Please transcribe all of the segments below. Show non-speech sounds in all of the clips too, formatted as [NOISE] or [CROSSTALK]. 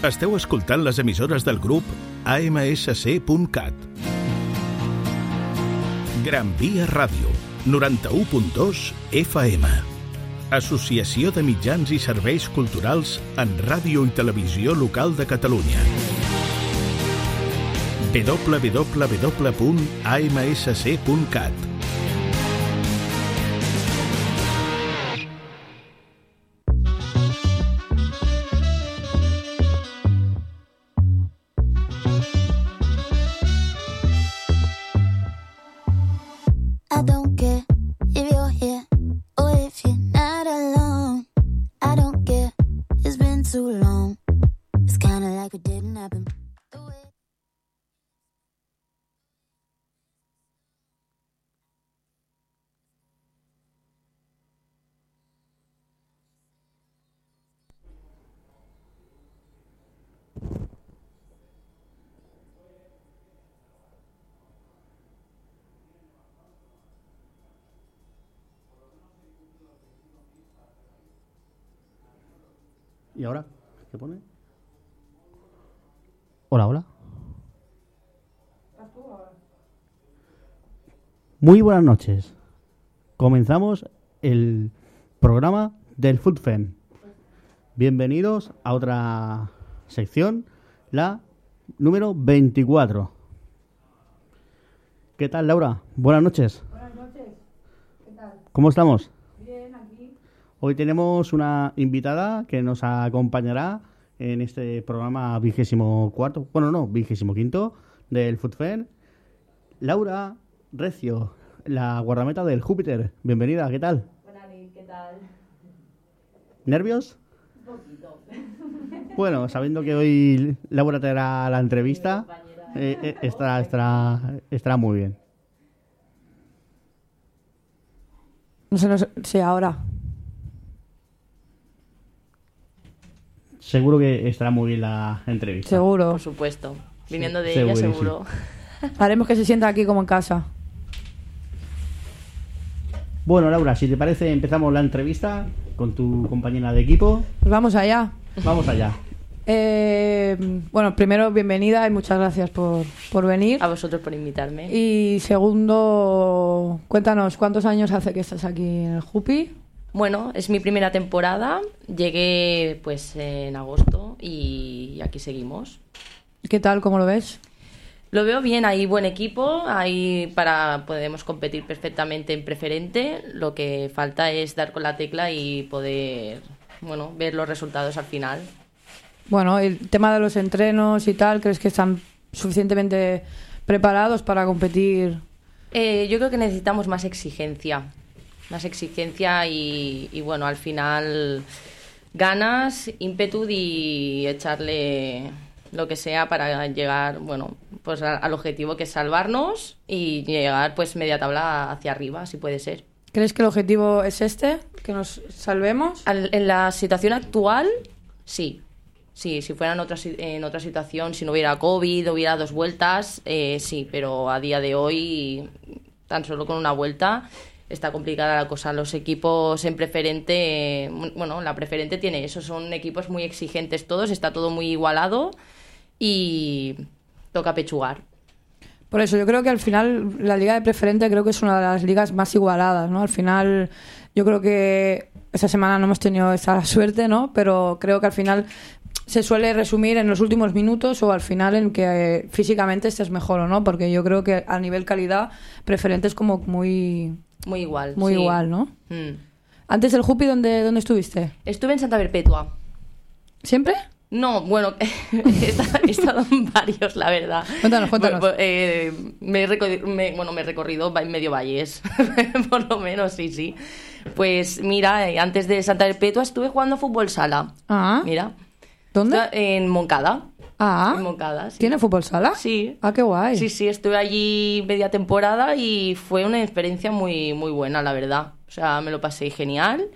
Esteu escoltant les emissores del grup AMSC.cat. Gran Via Ràdio, 91.2 FM. Associació de Mitjans i Serveis Culturals en Ràdio i Televisió Local de Catalunya. www.amsc.cat Muy buenas noches. Comenzamos el programa del Food Fan. Bienvenidos a otra sección, la número 24. ¿Qué tal, Laura? Buenas noches. Buenas noches, ¿qué tal? ¿Cómo estamos? Bien, aquí. Hoy tenemos una invitada que nos acompañará en este programa vigésimo cuarto, bueno, no, vigésimo quinto del Food Fair. Laura Recio, la guardameta del Júpiter. Bienvenida, ¿qué tal? Buenas, ¿qué tal? ¿Nervios? Un poquito. [LAUGHS] Bueno, sabiendo que hoy Laura te hará la entrevista, eh, eh, estará, estará, estará muy bien. No sé, no sé, sí, ahora. Seguro que estará muy bien la entrevista. Seguro. Por supuesto. Viniendo de ella, seguro. Haremos que se sienta aquí como en casa. Bueno, Laura, si te parece, empezamos la entrevista con tu compañera de equipo. Pues vamos allá. Vamos allá. Eh, bueno, primero, bienvenida y muchas gracias por, por venir. A vosotros por invitarme. Y segundo, cuéntanos, ¿cuántos años hace que estás aquí en el Jupi? Bueno, es mi primera temporada. Llegué pues en agosto y aquí seguimos. ¿Qué tal? ¿Cómo lo ves? Lo veo bien, hay buen equipo, ahí para podemos competir perfectamente en preferente. Lo que falta es dar con la tecla y poder, bueno, ver los resultados al final. Bueno, el tema de los entrenos y tal, ¿crees que están suficientemente preparados para competir? Eh, yo creo que necesitamos más exigencia. Más exigencia y, y, bueno, al final ganas, ímpetu y echarle lo que sea para llegar, bueno, pues al objetivo que es salvarnos y llegar pues media tabla hacia arriba, si puede ser. ¿Crees que el objetivo es este? ¿Que nos salvemos? Al- en la situación actual, sí. Sí, si fuera en otra, en otra situación, si no hubiera COVID, hubiera dos vueltas, eh, sí, pero a día de hoy, tan solo con una vuelta, está complicada la cosa. Los equipos en preferente, bueno, la preferente tiene eso, son equipos muy exigentes todos, está todo muy igualado y toca pechugar. Por eso, yo creo que al final la liga de preferente creo que es una de las ligas más igualadas, ¿no? Al final, yo creo que esta semana no hemos tenido esa [LAUGHS] suerte, ¿no? Pero creo que al final se suele resumir en los últimos minutos o al final en que físicamente estés mejor o no, porque yo creo que a nivel calidad preferente es como muy, Muy igual. muy sí. igual, ¿no? Mm. Antes del Jupi, ¿dónde, ¿dónde estuviste? Estuve en Santa Perpetua. ¿Siempre? No, bueno, [LAUGHS] he estado, en varios, la verdad. Cuéntanos, cuéntanos. Bu- bu- eh, me, he recorri- me- bueno, me he recorrido medio valles, [LAUGHS] por lo menos, sí, sí. Pues mira, eh, antes de Santa Perpetua estuve jugando fútbol sala. Ah, Mira. ¿dónde? Estuve En Moncada. Ah, En Moncada, sí. ¿tiene fútbol sala? Sí. Ah, qué guay. Sí, sí, estuve allí media temporada y fue una experiencia muy, muy buena, la verdad. O sea, me lo pasé genial.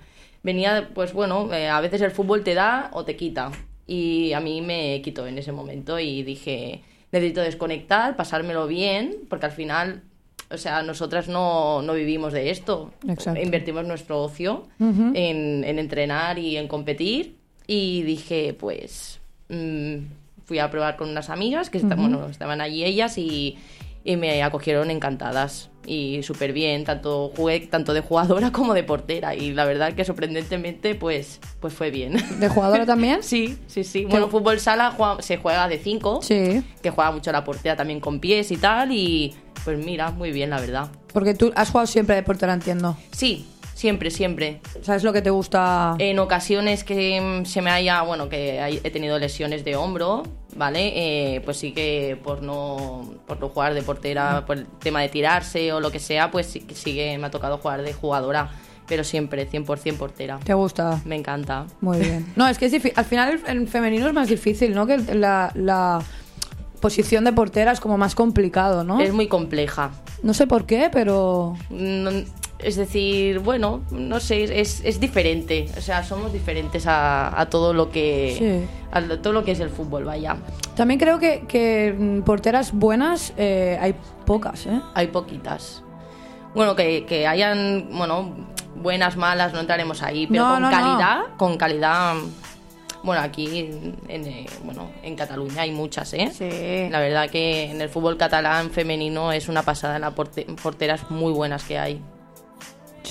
Venía, pues bueno, eh, a veces el fútbol te da o te quita. Y a mí me quitó en ese momento y dije, necesito desconectar, pasármelo bien, porque al final, o sea, nosotras no, no vivimos de esto. Exacto. Invertimos nuestro ocio en, en entrenar y en competir. Y dije, pues, mm, fui a probar con unas amigas que bueno, estaban allí ellas y, y me acogieron encantadas. Y súper bien, tanto jugué tanto de jugadora como de portera. Y la verdad que sorprendentemente, pues, pues fue bien. ¿De jugadora también? [LAUGHS] Sí, sí, sí. Bueno, fútbol sala juega- se juega de 5, Sí. que juega mucho la portera también con pies y tal. Y pues mira, muy bien, la verdad. Porque tú has jugado siempre de portera, entiendo. Sí, siempre, siempre. ¿Sabes lo que te gusta? En ocasiones que mm, se me haya, bueno, que he tenido lesiones de hombro, ¿vale? Eh, pues sí que por no, por no jugar de portera, por el tema de tirarse o lo que sea, pues sí, que- sí que me ha tocado jugar de jugadora, pero siempre 100% portera. ¿Te gusta? Me encanta. Muy bien. [LAUGHS] No, es que es al final en femenino es más difícil, ¿no? Que la, la posición de portera es como más complicado, ¿no? Es muy compleja. No sé por qué, pero... No- es decir, bueno, no sé, es, es diferente. O sea, somos diferentes a, a todo lo que Sí. a todo lo que es el fútbol, vaya. También creo que, que mm, porteras buenas eh, hay pocas, ¿eh? Hay poquitas. Bueno, que, que hayan, bueno, buenas, malas, no entraremos ahí, pero No, con no, no. calidad, con calidad, bueno, aquí en, en, eh, bueno, en Cataluña hay muchas, ¿eh? Sí. La verdad que en el fútbol catalán femenino es una pasada, las porte- porteras muy buenas que hay.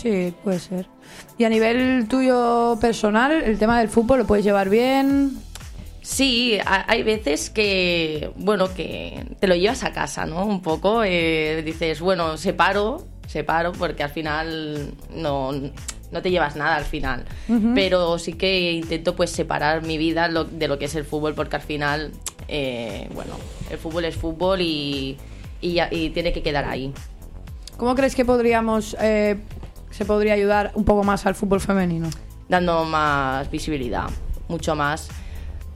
Sí, puede ser. Y a nivel tuyo personal, el tema del fútbol lo puedes llevar bien. Sí, ha- hay veces que, bueno, que te lo llevas a casa, ¿no? Un poco, eh, dices, bueno, separo, separo, porque al final no, no te llevas nada al final. Pero sí que intento pues separar mi vida lo- de lo que es el fútbol, porque al final, eh, bueno, el fútbol es fútbol y, y tiene que quedar ahí. ¿Cómo crees que podríamos, eh, se podría ayudar un poco más al fútbol femenino? dando más visibilidad, mucho más.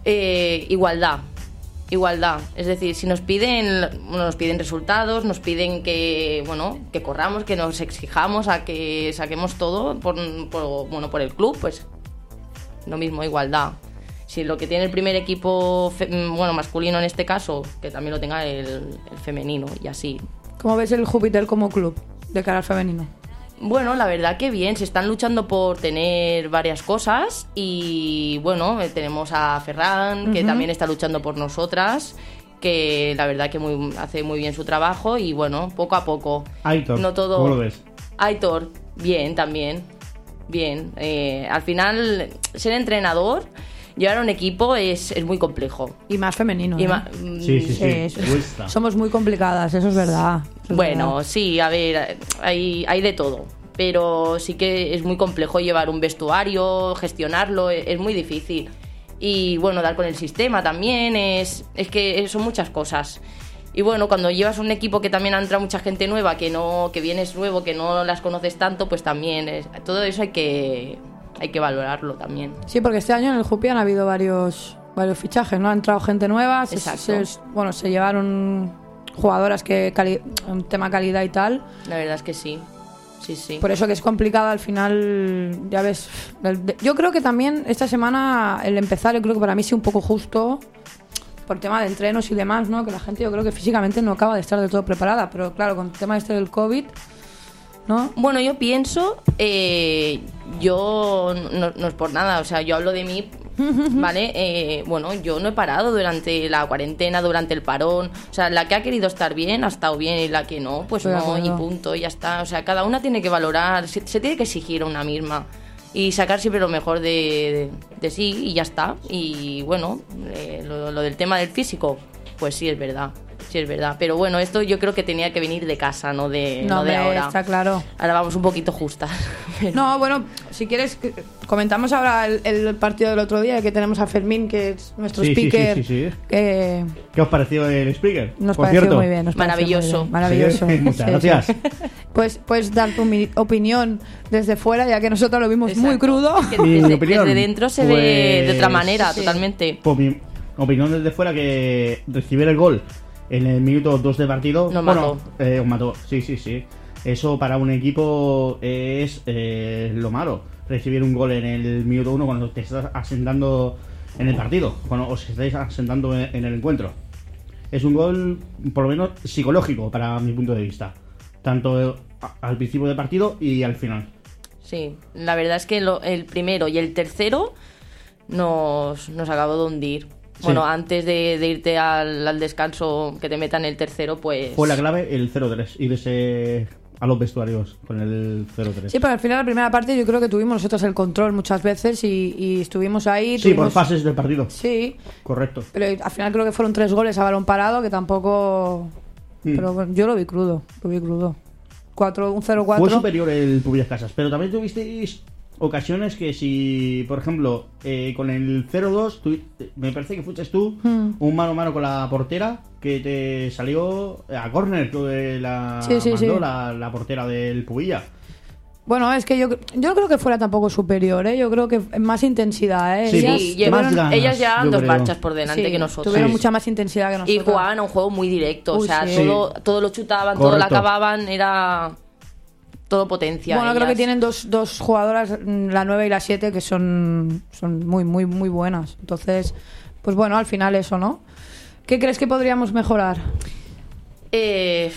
Eh, igualdad, igualdad. Es decir, si nos piden, nos piden resultados, nos piden que, bueno, que corramos, que nos exijamos a que saquemos todo por, por- bueno, por el club, pues lo mismo, igualdad. Si lo que tiene el primer equipo, bueno, masculino en este caso, que también lo tenga el, el femenino y así. ¿Cómo ves el Júpiter como club de cara al femenino? Bueno, la verdad que bien, se están luchando por tener varias cosas y bueno, eh, tenemos a Ferran que también está luchando por nosotras, que la verdad que muy, hace muy bien su trabajo y bueno, poco a poco. Aitor, no todo... ¿cómo lo ves? Aitor, bien también, bien. Eh, al final, ser entrenador, llevar un equipo es, es muy complejo. Y más femenino. Y ¿eh? ma- Sí, sí, sí. cuesta. Somos muy complicadas, eso es verdad. eso es Bueno, verdad. sí, a ver, hay, hay de todo. Pero sí que es muy complejo llevar un vestuario, gestionarlo, e- es muy difícil. Y bueno, dar con el sistema también, es, es que son muchas cosas. Y bueno, cuando llevas un equipo que también entra mucha gente nueva, que no que vienes nuevo, que no las conoces tanto, pues también es, todo eso hay que hay que valorarlo también. Sí, porque este año en el Jupi han habido varios varios fichajes, ¿no? Ha entrado gente nueva, se, bueno, se llevaron jugadoras que cali- un tema calidad y tal. La verdad es que sí. Sí, sí. Por eso que es complicado al final, ya ves. de- Yo creo que también esta semana el empezar, yo creo que para mí sí un poco justo por tema de entrenos y demás, ¿no? Que la gente yo creo que físicamente no acaba de estar del todo preparada, pero claro, con el tema este del COVID, ¿no? Bueno, yo pienso, eh, yo no, no es por nada, o sea, yo hablo de mí, [LAUGHS] ¿vale? Eh, bueno, yo no he parado durante la cuarentena, durante el parón, o sea, la que ha querido estar bien ha estado bien y la que no, pues de no, y punto, y ya está. O sea, cada una tiene que valorar, se, se tiene que exigir a una misma y sacar siempre lo mejor de, de- de sí y ya está. Y bueno, eh, lo, lo del tema del físico, pues sí es verdad. Sí, es verdad. Pero bueno, esto yo creo que tenía que venir de casa, no de, no de hombre, ahora. está claro. Ahora vamos un poquito justas. [LAUGHS] No, bueno, si quieres, que- comentamos ahora el, el partido del otro día que tenemos a Fermín, que es nuestro Sí, sí, sí, speaker. sí, sí. Que ¿Qué os pareció el speaker? nos Por pareció cierto. muy bien. nos pareció muy Maravilloso. bien, Maravilloso. Sí, muchas Sí, gracias. sí. [LAUGHS] Pues puedes dar tu opinión desde fuera, ya que nosotros lo vimos muy Exacto. crudo. Que Mi desde, opinión, desde dentro se ve de otra pues, manera, sí. totalmente. Por mi opinión desde fuera, que recibir el gol en el minuto 2 de partido. Nos bueno, mató. eh, os mató, sí, sí, sí. Eso para un equipo es eh, lo malo. Recibir un gol en el minuto 1 cuando te estás asentando en el partido, cuando os estáis asentando en, el encuentro. Es un gol, por lo menos, psicológico para mi punto de vista. Tanto al principio del partido y al final. Sí, la verdad es que lo- el primero y el tercero nos, nos acabó de hundir. Bueno, antes de, de irte al, al descanso, que te metan el tercero, pues... Fue la clave el 0-3, irse a los vestuarios con el 0-3. Sí, pero al final, la primera parte, yo creo que tuvimos nosotros el control muchas veces y, y estuvimos ahí. Sí, por fases del partido. Sí, Correcto. pero al final creo que fueron tres goles a balón parado, que tampoco. Mm. Pero bueno, yo lo vi crudo, lo vi crudo. 4, un 0-4. Fue superior el Pubillas Casas, pero también tuvisteis ocasiones que si, por ejemplo, eh, con el 0-2, tu- me parece que fuiste tú Hmm. un mano a mano con la portera que te salió a córner, que la Sí, sí, mandó sí. La, la portera del Pubilla. Bueno, es que yo, yo no creo que fuera tampoco superior, ¿eh? Yo creo que más intensidad, ¿eh? Sí, Ellas más llevaron- ganas, ellas llevan yo dos creo. marchas por delante sí, que nosotros. Tuvieron Sí. mucha más intensidad que Y nosotros. jugaban a un juego muy directo, o sea, sí. todo, todo lo chutaban, todo lo Correcto. acababan, era todo potencia. Bueno, creo que tienen dos, dos jugadoras, mm, la 9 y la 7, que son, son muy, muy, muy buenas. Entonces, pues bueno, al final eso, ¿no? ¿Qué crees que podríamos mejorar? Eh,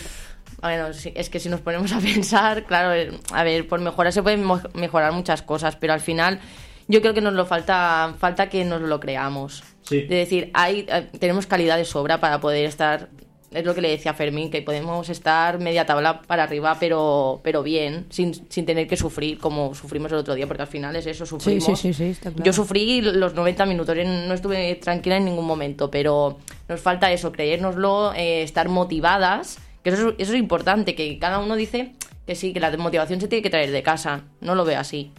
bueno, es que si nos ponemos a [LAUGHS] pensar, claro, eh, a ver, por mejorar se pueden mejorar muchas cosas, pero al final yo creo que nos lo falta, falta que nos lo creamos. Sí. De decir, hay, eh, tenemos calidad de sobra para poder estar, es lo que le decía a Fermín, que podemos estar media tabla para arriba, pero, pero bien, sin, sin tener que sufrir como sufrimos el otro día, porque al final es eso, sufrimos. sí, sí, sí, está claro. Yo sufrí los 90 minutos, no estuve tranquila en ningún momento, pero nos falta eso, creérnoslo, eh, estar motivadas, que eso es, eso es importante, que cada uno dice que sí, que la motivación se tiene que traer de casa, no lo veo así.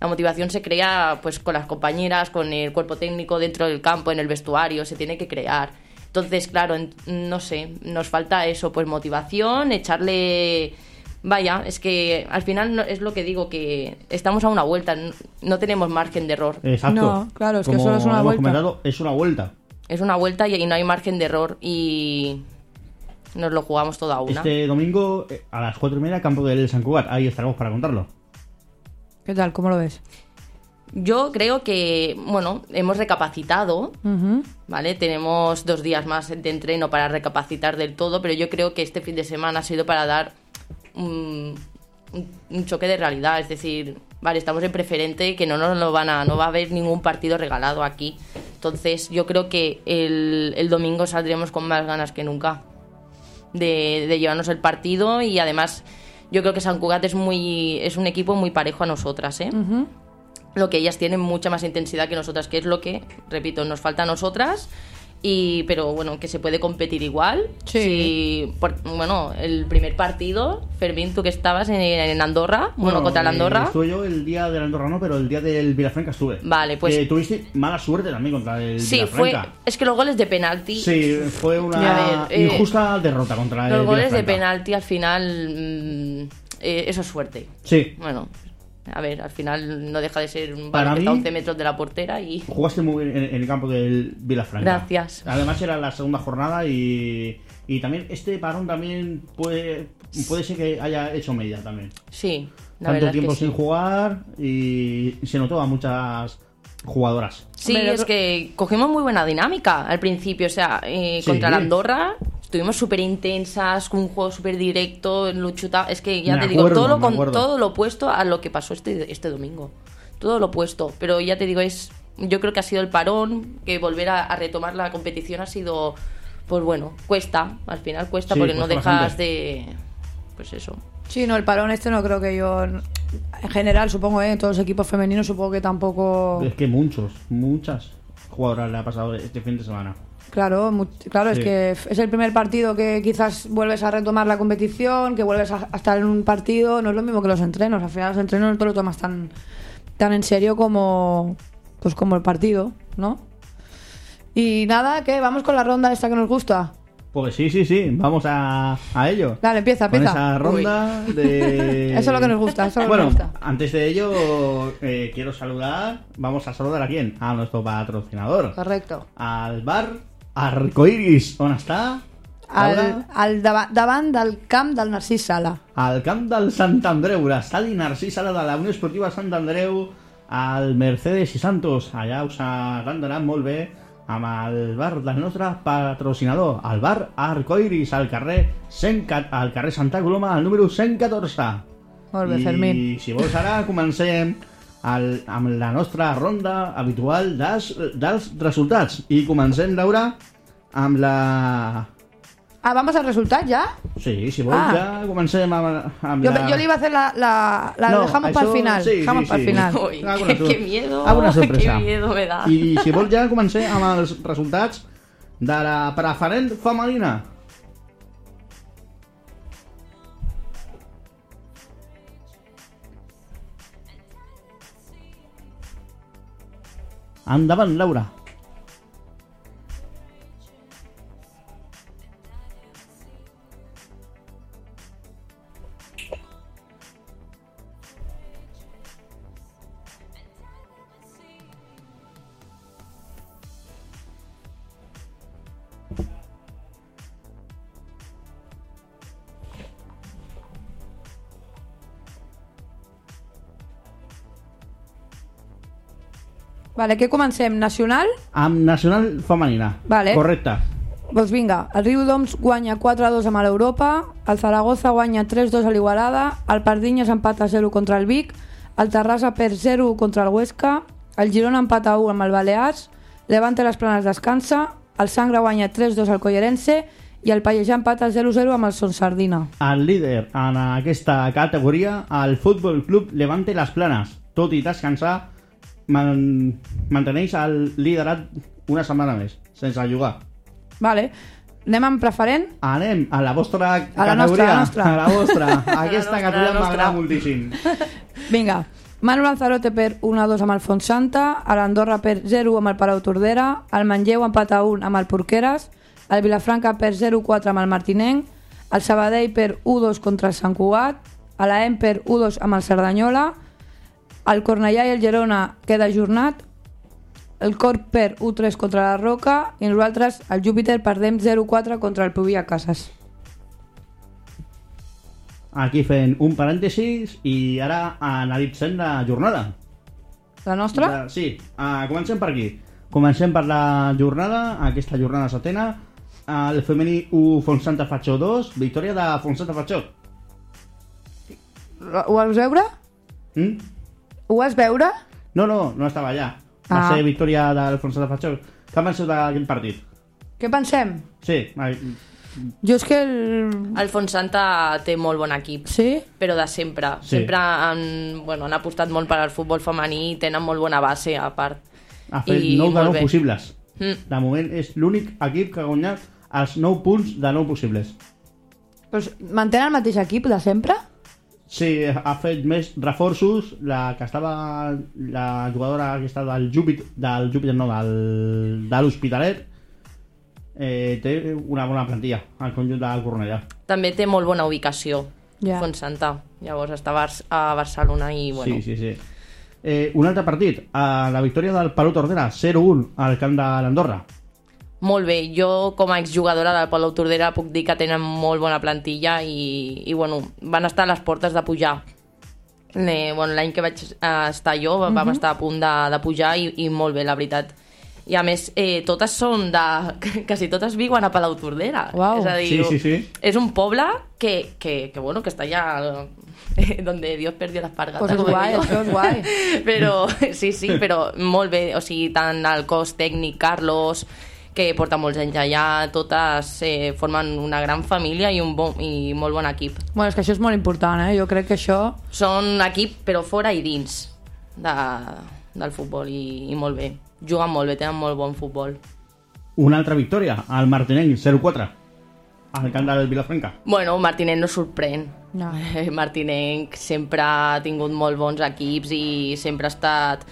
La motivación se crea pues con las compañeras, con el cuerpo técnico dentro del campo, en el vestuario, se tiene que crear. Entonces, claro, en- no sé, nos falta eso, pues motivación, echarle... Vaya, es que al final no- es lo que digo, que estamos a una vuelta, no tenemos margen de error. Exacto. No, claro, es que solo es una hemos vuelta. comentado, es una vuelta. Es una vuelta y, y no hay margen de error y nos lo jugamos toda a una. Este domingo eh, a las 4 y media, campo del San Cugat. Ahí estaremos para contarlo. ¿Qué tal? ¿Cómo lo ves? Yo creo que, bueno, hemos recapacitado. ¿vale? Tenemos dos días más de entreno para recapacitar del todo, pero yo creo que este fin de semana ha sido para dar un, choque de realidad, es decir, vale, estamos en preferente, que no nos lo van a, no va a haber ningún partido regalado aquí. Entonces, yo creo que el, el domingo saldremos con más ganas que nunca de, de llevarnos el partido y además yo creo que San Cugat es muy es un equipo muy parejo a nosotras, ¿eh? Lo que ellas tienen mucha más intensidad que nosotras, que es lo que, repito, nos falta a nosotras. Y, pero bueno, que se puede competir igual. Sí. Si, por- bueno, el primer partido, Fermín, tú que estabas en, en Andorra, bueno, contra la eh, Andorra. estuve yo el día del Andorra no, pero el día del Vilafranca estuve. Vale, pues- Que tuviste mala suerte también contra el Sí, fue. Es que los goles de penalti. Sí, fue una ver, eh, injusta derrota contra el Los goles de penalti al final. mm, eh, eso es suerte. Sí, Bueno, a ver, al final no deja de ser un balón que está a mí- 11 metros de la portera y. jugaste muy bien en, en el campo del Vilafranca. Gracias. Además era la segunda jornada y, y también este parón también puede, puede ser que haya hecho media también. Sí, la Tanto verdad tiempo es que sin sí. jugar y se notó a muchas jugadoras. Sí, Hombre, es que cogimos muy buena dinámica al principio. O sea, eh, Sí. contra la Andorra estuvimos súper intensas, con un juego súper directo, luchuta. Es que ya Me te digo, todo lo, con- todo lo opuesto a lo que pasó este, este domingo. Todo lo opuesto. Pero ya te digo, es yo creo que ha sido el parón, que volver a, a retomar la competición ha sido, pues bueno, cuesta. Al final cuesta Sí, porque no dejas de... Pues eso. Sí, no, el parón este no creo que yo. En general, supongo, ¿eh? en todos los equipos femeninos, supongo que tampoco. Es que muchos, muchas jugadoras le ha pasado este fin de semana. Claro, claro, Sí. es que es el primer partido que quizás vuelves a retomar la competición, que vuelves a, a estar en un partido, no es lo mismo que los entrenos. Al final los entrenos no te lo tomas tan, tan en serio como pues como el partido, ¿no? Y nada, ¿qué? Vamos con la ronda esta que nos gusta. Pues sí, sí, sí, vamos a, a ello. Dale, empieza, Con empieza. esa ronda de... [LAUGHS] Eso es lo que nos gusta, eso es lo que bueno, nos gusta. antes de ello, eh, quiero saludar, vamos a saludar a quién? A nuestro patrocinador. Correcto. Al bar Arcoiris. ¿Dónde está? Al, al dava- davant del camp del Narcís Sala. al camp del Sant Andreu, l'estadi Narcís Sala de la Unió Esportiva Sant Andreu, al Mercedes i Santos. Allà us atenderan molt bé amb el bar del nostre patrocinador, el bar Arcoiris, al carrer, 100, al carrer Santa Coloma, al número 114. Molt bé, I Fermín. si vols ara comencem el, amb la nostra ronda habitual des, dels resultats. I comencem, Laura, amb la... Ah, vamos al resultat ja? Sí, si vols, Ah. ja comencem amb, amb Yo, la... yo le iba a hacer la... la, la No, dejamos para el això- final. sí, dejamos sí, para el sí. final. Uy, Alguna qué, sor- qué miedo. alguna sorpresa. Qué miedo me da. I si vols ja comencem amb els resultats de la preferent femenina. Endavant, Laura. Vale, què comencem? Nacional? Amb nacional femenina. Vale. Correcte. Doncs vinga, el Riu d'Oms guanya 4-2 amb l'Europa, el Zaragoza guanya 3-2 a l'Igualada, el Pardinyes empata 0 contra el Vic, el Terrassa perd 0 contra el Huesca, el Girona empata 1 amb el Balears, Levante les Planes descansa, el Sangre guanya 3-2 al Collerense i el Pallejà empata 0-0 amb el Son Sardina. El líder en aquesta categoria, el Futbol Club Levante Las Planes. Tot i descansar, man manteneix el liderat una setmana més, sense jugar. Vale. Anem amb preferent? Anem a la vostra A la nostra, categoria. a la nostra. A la vostra. [LAUGHS] Aquesta nostra, categoria a la m'agrada nostra. moltíssim. [LAUGHS] Vinga. Manu Lanzarote per 1-2 amb el Fontsanta, l'Andorra per 0 amb el Palau Tordera, el Manlleu empata 1 amb el Porqueres, el Vilafranca per 0-4 amb el Martinenc, el Sabadell per 1-2 contra el Sant Cugat, l'AEM per 1-2 amb el Cerdanyola, el Cornellà i el Girona queda ajornat, el Corp per 1-3 contra la Roca i nosaltres, el Júpiter, perdem 0-4 contra el Pubi a Cases. Aquí fent un parèntesis i ara analitzem la jornada. La nostra? De, sí, uh, comencem per aquí. Comencem per la jornada, aquesta jornada setena. El femení 1 Fontsanta Fatxó 2, victòria de Fontsanta Fatxó. Ho vas veure? Mm? Ho vas veure? No, no, no estava allà. Va Ah. ser victòria del Fontsanta Fatxó. Què penseu d'aquell partit? Què pensem? Sí, ai, Jo és que el... El Fontsanta té molt bon equip, Sí? però de sempre. Sí. Sempre han, bueno, han apostat molt per al futbol femení i tenen molt bona base, a part. ha fet I 9 de molt 9 bé. possibles. Mm. De moment és l'únic equip que ha guanyat els 9 punts de 9 possibles. Pues mantén el mateix equip de sempre? Sí, ha fet més reforços. La que estava... La jugadora que està del Júpiter... Del Júpiter, no, del, de l'Hospitalet. Eh, té una bona plantilla al conjunt del Cornellà. També té molt bona ubicació, Ja. Fontsanta. Llavors està a, Bar a Barcelona i, bueno, Sí, sí, sí. Eh, un altre partit. Eh, la victòria del Palau Tordera, 0-1 al camp de l'Andorra. Molt bé, jo com a exjugadora del Palau Tordera puc dir que tenen molt bona plantilla i, i bueno, van estar a les portes de pujar. Eh, bueno, L'any que vaig eh, estar jo vam Mhm. estar a punt de, de pujar i, i molt bé, la veritat. I a més, eh, totes són de... [LAUGHS] quasi totes viuen a Palau Tordera. Uau. És a dir, Sí, sí, sí. és un poble que, que, que, bueno, que està allà [LAUGHS] donde Dios perdió las pargatas. Pues és como guai, això és guai. [LAUGHS] Però, sí, sí, però molt bé. O sigui, tant el cos tècnic, Carlos, que porta molts anys allà, totes eh, formen una gran família i un bon, i molt bon equip. Bueno, és que això és molt important, eh? Jo crec que això... Són equip, però fora i dins de, del futbol i, i molt bé. Juguen molt bé, tenen molt bon futbol. Una altra victòria, el Martinenc, 0-4 al camp del Vilafranca. Bueno, Martinenc no sorprèn. No. [LAUGHS] Martinenc sempre ha tingut molt bons equips i sempre ha estat...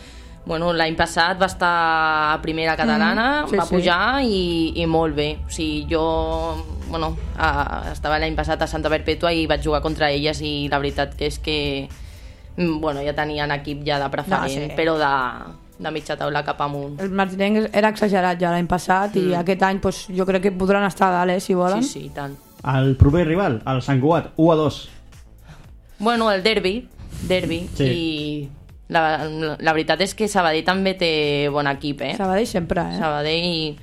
Bueno, l'any passat va estar a primera catalana, Mm, sí, va sí. pujar i, i molt bé. O sigui, jo bueno, a, estava l'any passat a Santa Perpètua i vaig jugar contra elles i la veritat és que mm, bueno, ja tenien equip ja de preferent, No, sí. però de, de mitja taula cap amunt. El Martinenc era exagerat ja l'any passat i aquest any pues, jo crec que podran estar a dalt, eh, si volen. Sí, sí, tant. El proper rival, el Sant Cugat, 1-2. Bueno, el derbi, derbi, Sí. i la, la veritat és que Sabadell també té bon equip, eh? Sabadell sempre, eh? Sabadell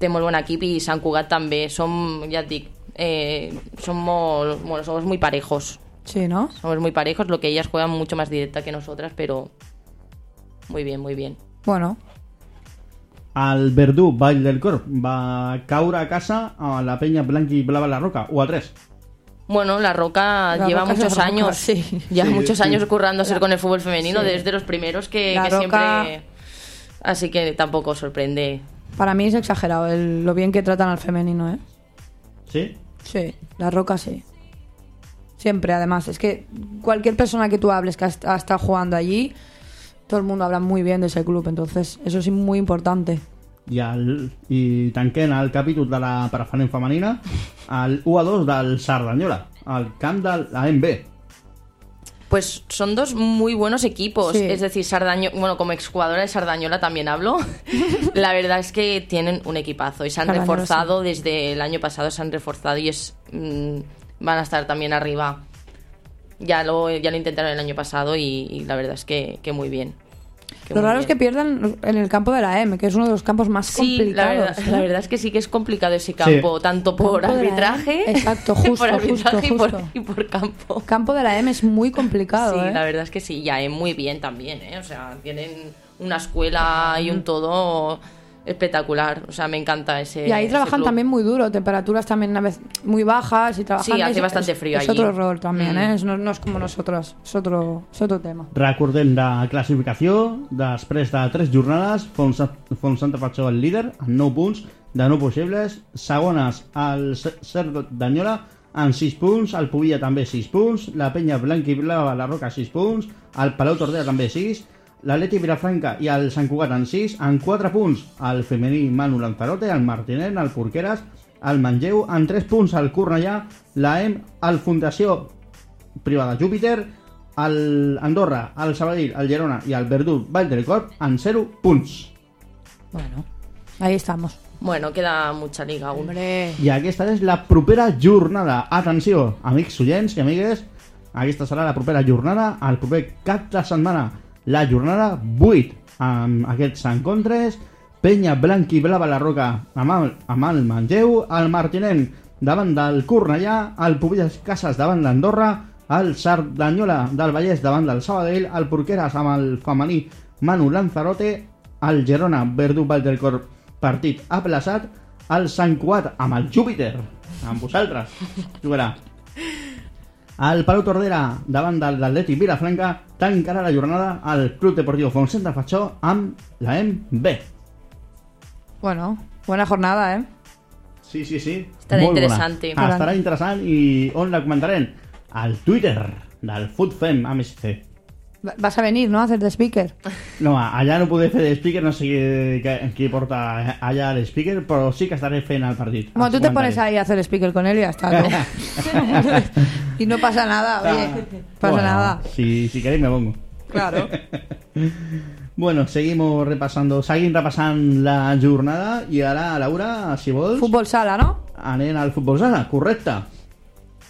té molt bon equip i Sant Cugat també. Som, ja et dic, eh, som molt, bueno, somos muy parejos. Sí, ¿no? Somos muy parejos, lo que ellas juegan mucho más directa que nosotras, pero muy bien, muy bien. Bueno, El Verdú, Vall del Corp, va caure a casa a la penya blanca i blava la roca, o a 3. Bueno, La Roca La lleva Roca muchos Roca, años, sí. lleva Sí, muchos sí. años currándose con el fútbol femenino, Sí. desde los primeros que, La que Roca- siempre... Así que tampoco sorprende. para mí es exagerado el- lo bien que tratan al femenino, ¿eh? Sí? Sí, la roca sí. Siempre, además. Es que cualquier persona que tú hables que ha estado jugando allí, todo el mundo habla muy bien de ese club. Entonces, eso es muy importante. I, el, i tanquem el capítol de la preferent femenina el 1 a 2 del Sardanyola, al camp de la MB. Pues son dos muy buenos equipos. Sí. Es decir, Sardaño, bueno, como exjugadora de Sardañola también hablo. [LAUGHS] La verdad es que tienen un equipazo y se han reforzado desde el año pasado, se han reforzado y es mm, van a estar también arriba. Ya lo, ya lo intentaron el año pasado y, y la verdad es que, que muy bien. Lo raro es que pierdan en el campo de la M, que es uno de los campos más Sí, la complicados. verdad, ¿eh? la verdad es que sí que es complicado ese campo, tanto por arbitraje, Exacto, [LAUGHS] por justo, arbitraje justo, y, por, justo. y por campo. Campo de la M es muy complicado, Sí, ¿eh? la verdad es que sí, ya es muy bien también, ¿eh? O sea, tienen una escuela y un todo espectacular. O sea, me encanta ese. Y ahí ese trabajan club. también muy duro, temperaturas también a veces muy bajas y trabajan... Sí, hace es- bastante es- frío Es allí. otro rol también, Mm. ¿eh? Es- No, no es como nosotros, es otro, es otro tema. Recordem de classificació, després de 3 jornades, Font, Font Santa Fatxó el líder, amb 9 punts de 9 possibles, segones el Cer d'Anyola amb 6 punts, el Pobilla també 6 punts, la Penya Blanca i Blava, la Roca 6 punts, el Palau Tordera també 6, l'Atleti Vilafranca i el Sant Cugat en 6, en 4 punts el femení Manu Lanzarote, el Martinet, el Porqueres, el Mangeu, en 3 punts el Cornellà, la EM, el Fundació privada Júpiter, el Andorra, el Sabadell, el Girona i el Verdú Vall del Corp en 0 punts. Bueno, ahí estamos. Bueno, queda mucha liga. Hombre, I aquesta és la propera jornada. Atenció, amics oients i amigues, aquesta serà la propera jornada, el proper cap de setmana, la jornada 8, amb aquests encontres, Penya Blanc i Blava la Roca amb el, amb el Mangeu, el Martinent davant del Cornellà, el Pobilles Cases davant l'Andorra, el Sardanyola del Vallès davant del Sabadell, el Porqueres amb el femení Manu Lanzarote, el Gerona Verdú Vall del Corp partit aplaçat, el Sant Cugat amb el Júpiter, amb vosaltres, jugarà. El Palau Tordera davant de l'Atlètic Vilafranca tancarà la jornada al Club Deportiu Fontsent de Fatxó amb la MB. bueno, buena jornada, ¿eh? Sí, sí, sí. Estarà Molt bona. interessant. Estarà interessant i on la comentarem? Al Twitter del FootFem AMSC. Va- Vas a venir, ¿no? A hacer de speaker. No, allà no podré fer de speaker, no sé qui, qui porta allà el speaker, però sí que estaré fent el partit. Bueno, tú te pones ahí a hacer speaker con él y ya está. ¿no? [LAUGHS] y no pasa nada, oye. pasa Bueno, nada. Si, si queréis me pongo. Claro. [LAUGHS] Bueno, seguimos repasando, seguim repassant la jornada i ara, Laura, si vols, Fútbol sala, ¿no? anem al futbol sala, correcte.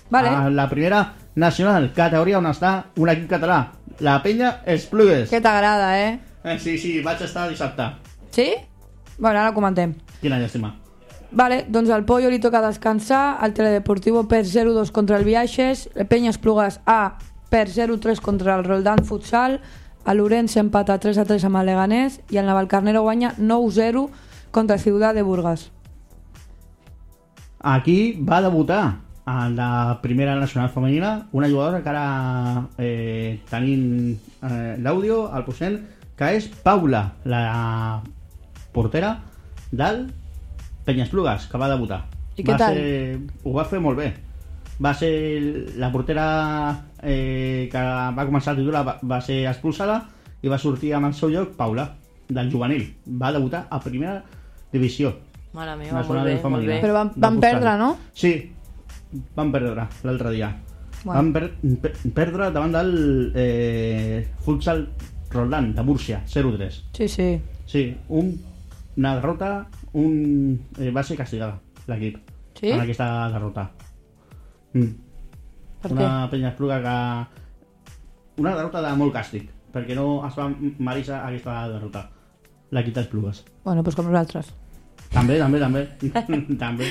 Vale. A la primera nacional, categoria on està un equip català, la penya Esplugues. ¿Qué te agrada, eh? Eh, sí, sí, vaig estar dissabte. ¿Sí? Bueno, ara comentem. Quina llàstima. Vale, doncs al Pollo li toca descansar, el Teledeportivo per 0-2 contra el Viaixes, Penya Esplugues A per 0-3 contra el Roldán Futsal, el Lorenz empata 3-3 amb el Leganés i el Navalcarnero guanya 9-0 contra Ciutat de Burgas. Aquí va debutar a la primera nacional femenina una jugadora que ara eh, tenim eh, l'àudio al posem, que és Paula, la portera del Penyesplugues, que va debutar. I què va tal? Ser, ho va fer molt bé. Va ser la portera eh, que va començar a titular, va, va ser expulsada i va sortir amb el seu lloc Paula, del juvenil. Va debutar a primera divisió. Mare meva, molt bé, molt bé. Però van, van futsal. perdre, no? Sí, van perdre l'altre dia. Bueno. Van per, per, perdre davant del eh, futsal Roland, de Múrcia, 0-3. Sí, sí. Sí, un, una derrota, un, eh, va ser castigada l'equip Sí? en aquesta derrota. Mm. Per una què? penya espluga que... Una derrota de molt càstig, perquè no es va mereixer aquesta derrota. L'equip d'Esplugues. Bueno, pues com nosaltres. També, també, també. [LAUGHS] també.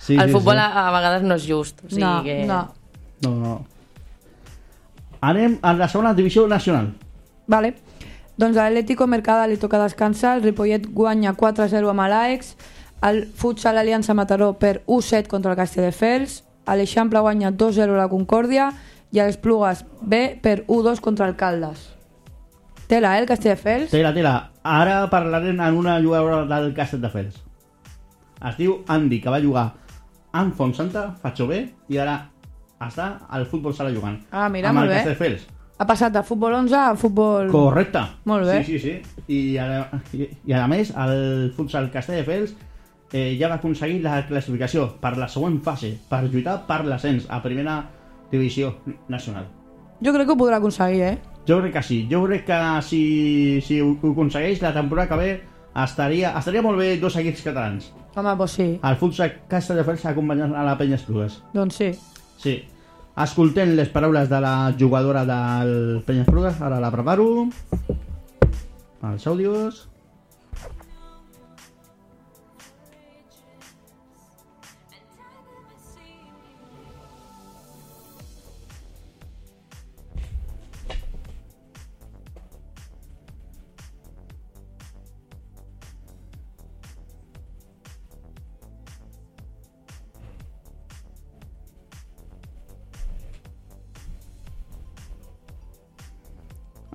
Sí, el sí, futbol sí. A, a vegades no és just. O sigui no, que... no. No, no. Anem a la segona divisió nacional. Vale. Doncs a l'Atlético Mercada li toca descansar, el Ripollet guanya 4-0 amb l'AEX, el Futsal Aliança Mataró per 1-7 contra el Castelldefels, a l'Eixample guanya 2-0 la Concòrdia i a l'Esplugues B per 1-2 contra el Caldes. Tela, eh, el Castelldefels? Tela, tela. Ara parlarem en una jugadora del Castelldefels. Es diu Andy, que va jugar amb Fontsanta, Fatxó B, i ara està al futbol sala jugant. Ah, mira, amb molt el bé. Ha passat de futbol 11 a futbol... Correcte. Molt bé. Sí, sí, sí. I a, i, i a més, el futsal Castelldefels eh, ja va aconseguir la classificació per la següent fase, per lluitar per l'ascens a primera divisió nacional. Jo crec que ho podrà aconseguir, eh? Jo crec que sí. Jo crec que si, si ho aconsegueix, la temporada que ve estaria, estaria molt bé dos equips catalans. Home, doncs sí. El futsal Castelldefels acompanyant a la Penya Esplugues. Doncs sí. Sí. Escoltem les paraules de la jugadora del Penya Esplugues. Ara la preparo. Els àudios.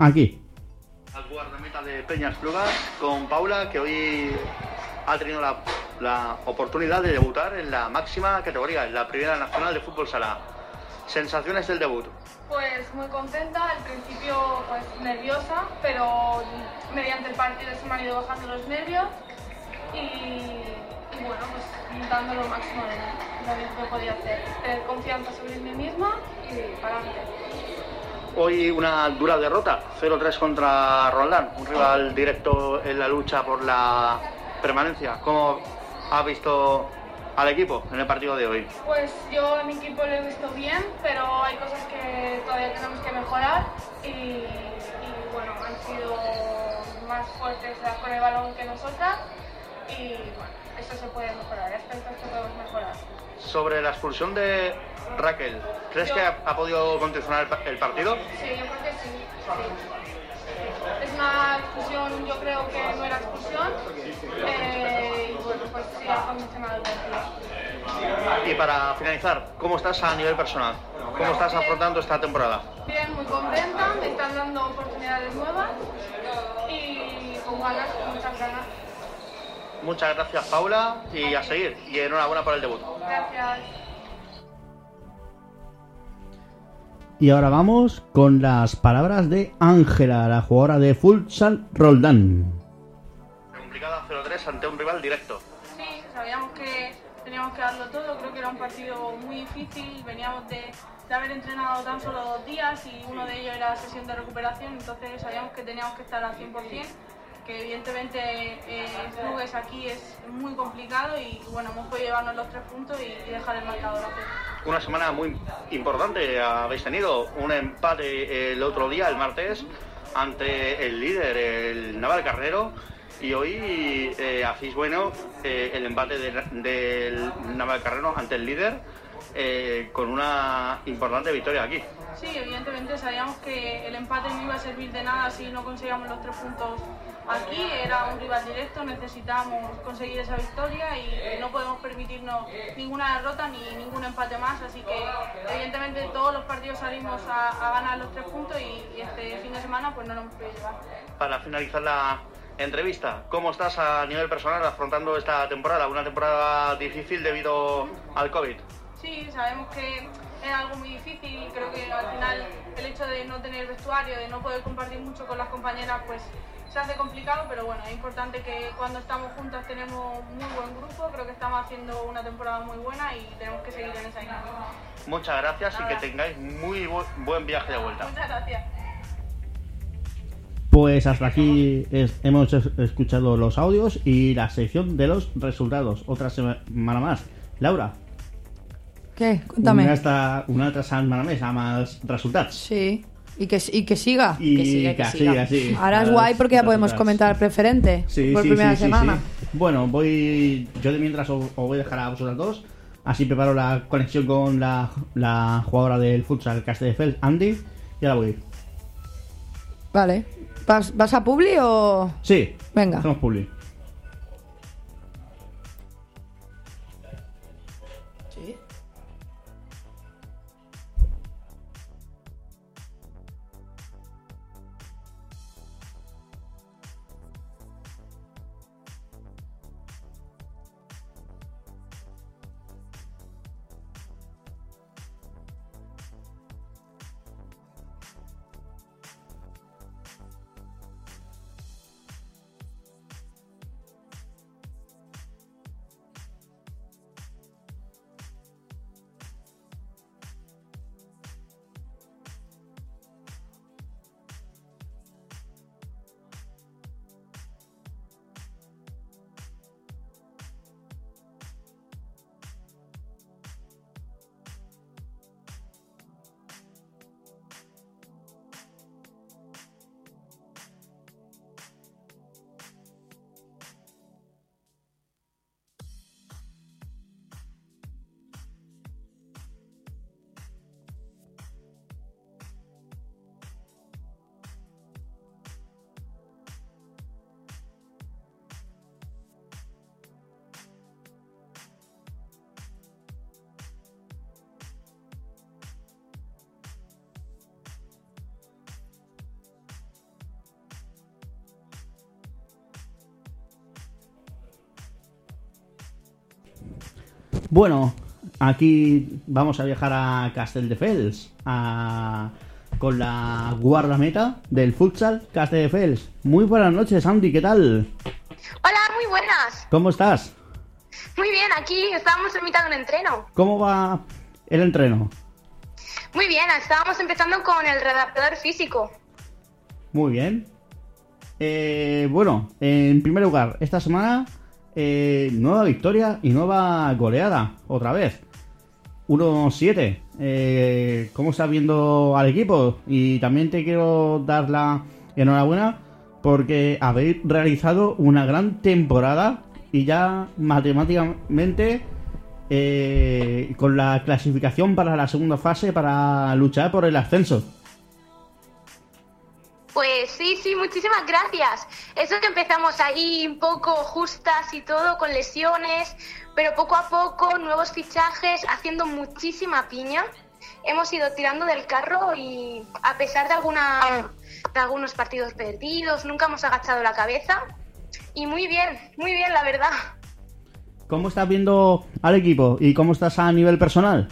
Aquí. Al guardameta de Peñas Plugas con Paula, que hoy ha tenido la, la oportunidad de debutar en la máxima categoría, en la primera nacional de fútbol sala. Sensaciones del debut. Pues muy contenta, al principio pues nerviosa, pero mediante el partido se me han ido bajando los nervios y, y bueno, pues dando lo máximo de lo mismo que podía hacer. Tener confianza sobre mí misma y para adelante. Hoy una dura derrota, 0-3 contra Roldán, un rival directo en la lucha por la permanencia. ¿Cómo ha visto al equipo en el partido de hoy? Pues yo a mi equipo lo he visto bien, pero hay cosas que todavía tenemos que mejorar y, y, bueno, han sido más fuertes con el balón que nosotras y bueno, eso se puede mejorar, aspectos que podemos mejorar. Sobre la expulsión de Raquel, ¿crees Yo- que ha, ha podido condicionar el, pa- el partido? Sí, yo creo que sí. sí. Es una expulsión, yo creo que no era expulsión. eh, y bueno, pues sí, ha condicionado el partido. Y para finalizar, ¿cómo estás a nivel personal? ¿Cómo estás afrontando esta temporada? Bien, muy contenta, me están dando oportunidades nuevas y con ganas, con muchas ganas. Muchas gracias Paula y a seguir y enhorabuena por el debut. Gracias. Y ahora vamos con las palabras de Ángela, la jugadora de Futsal Roldán. Complicada 0-3 ante un rival directo. Sí, sabíamos que teníamos que darlo todo, creo que era un partido muy difícil, veníamos de, de haber entrenado tan solo dos días y uno de ellos era sesión de recuperación, entonces sabíamos que teníamos que estar al 100%, que evidentemente eh, clubes aquí es muy complicado y bueno, hemos podido llevarnos los tres puntos y, y dejar el marcador a cero. Una semana muy importante habéis tenido. Un empate el otro día, el martes, ante el líder, el Naval Carrero. Y hoy eh, hacéis bueno eh, el empate de- del Naval Carrero ante el líder eh, con una importante victoria aquí. Sí, evidentemente sabíamos que el empate no iba a servir de nada si no conseguíamos los tres puntos aquí. Era un rival directo, necesitábamos conseguir esa victoria y no podemos permitirnos ninguna derrota ni ningún empate más. Así que evidentemente todos los partidos salimos a, a ganar los tres puntos y, y este fin de semana pues no lo hemos podido llevar. Para finalizar la entrevista, ¿cómo estás a nivel personal afrontando esta temporada? Una temporada difícil debido al COVID. Sí, sabemos que es algo muy difícil y creo que al final el hecho de no tener vestuario, de no poder compartir mucho con las compañeras, pues se hace complicado, pero bueno, es importante que cuando estamos juntas tenemos muy buen grupo, creo que estamos haciendo una temporada muy buena y tenemos que seguir en esa dinámica. Muchas gracias y que tengáis muy bu- buen viaje de vuelta. Muchas gracias. Pues hasta aquí es- hemos es- escuchado los audios y la sección de los resultados. Otra semana más. Laura, Què? Cuéntame. una, altra, una altra setmana més amb els resultats. Sí. Y que, y que siga. I Que siga, que siga. sí. Ahora es guay porque ya podemos comentar el preferente Sí, por sí, primera sí, sí, semana. sí. Bueno, voy. Yo de mientras os, os voy a dejar a vosotros dos. Así preparo la conexión con la, la jugadora del futsal Castelldefels, Andy. y ahora voy. Vale. ¿Vas, vas a Publi o...? Sí. Venga. Hacemos publi. Bueno, aquí vamos a viajar a Castelldefels a... con la guardameta del futsal Castelldefels. Muy buenas noches, Andy, ¿qué tal? Hola, muy buenas. ¿Cómo estás? Muy bien, aquí estábamos en mitad de un entreno. ¿Cómo va el entreno? Muy bien, estábamos empezando con el redactor físico. Muy bien. Eh, bueno, en primer lugar, esta semana eh, nueva victoria y nueva goleada, otra vez. 1-7. Eh, ¿Cómo estás viendo al equipo? Y también te quiero dar la enhorabuena porque habéis realizado una gran temporada y ya matemáticamente eh, con la clasificación para la segunda fase para luchar por el ascenso. Pues sí, sí, muchísimas gracias. Eso que empezamos ahí un poco justas y todo, con lesiones, pero poco a poco, nuevos fichajes, haciendo muchísima piña. Hemos ido tirando del carro y a pesar de, alguna, de algunos partidos perdidos, nunca hemos agachado la cabeza. Y muy bien, muy bien, la verdad. ¿Cómo estás viendo al equipo y cómo estás a nivel personal?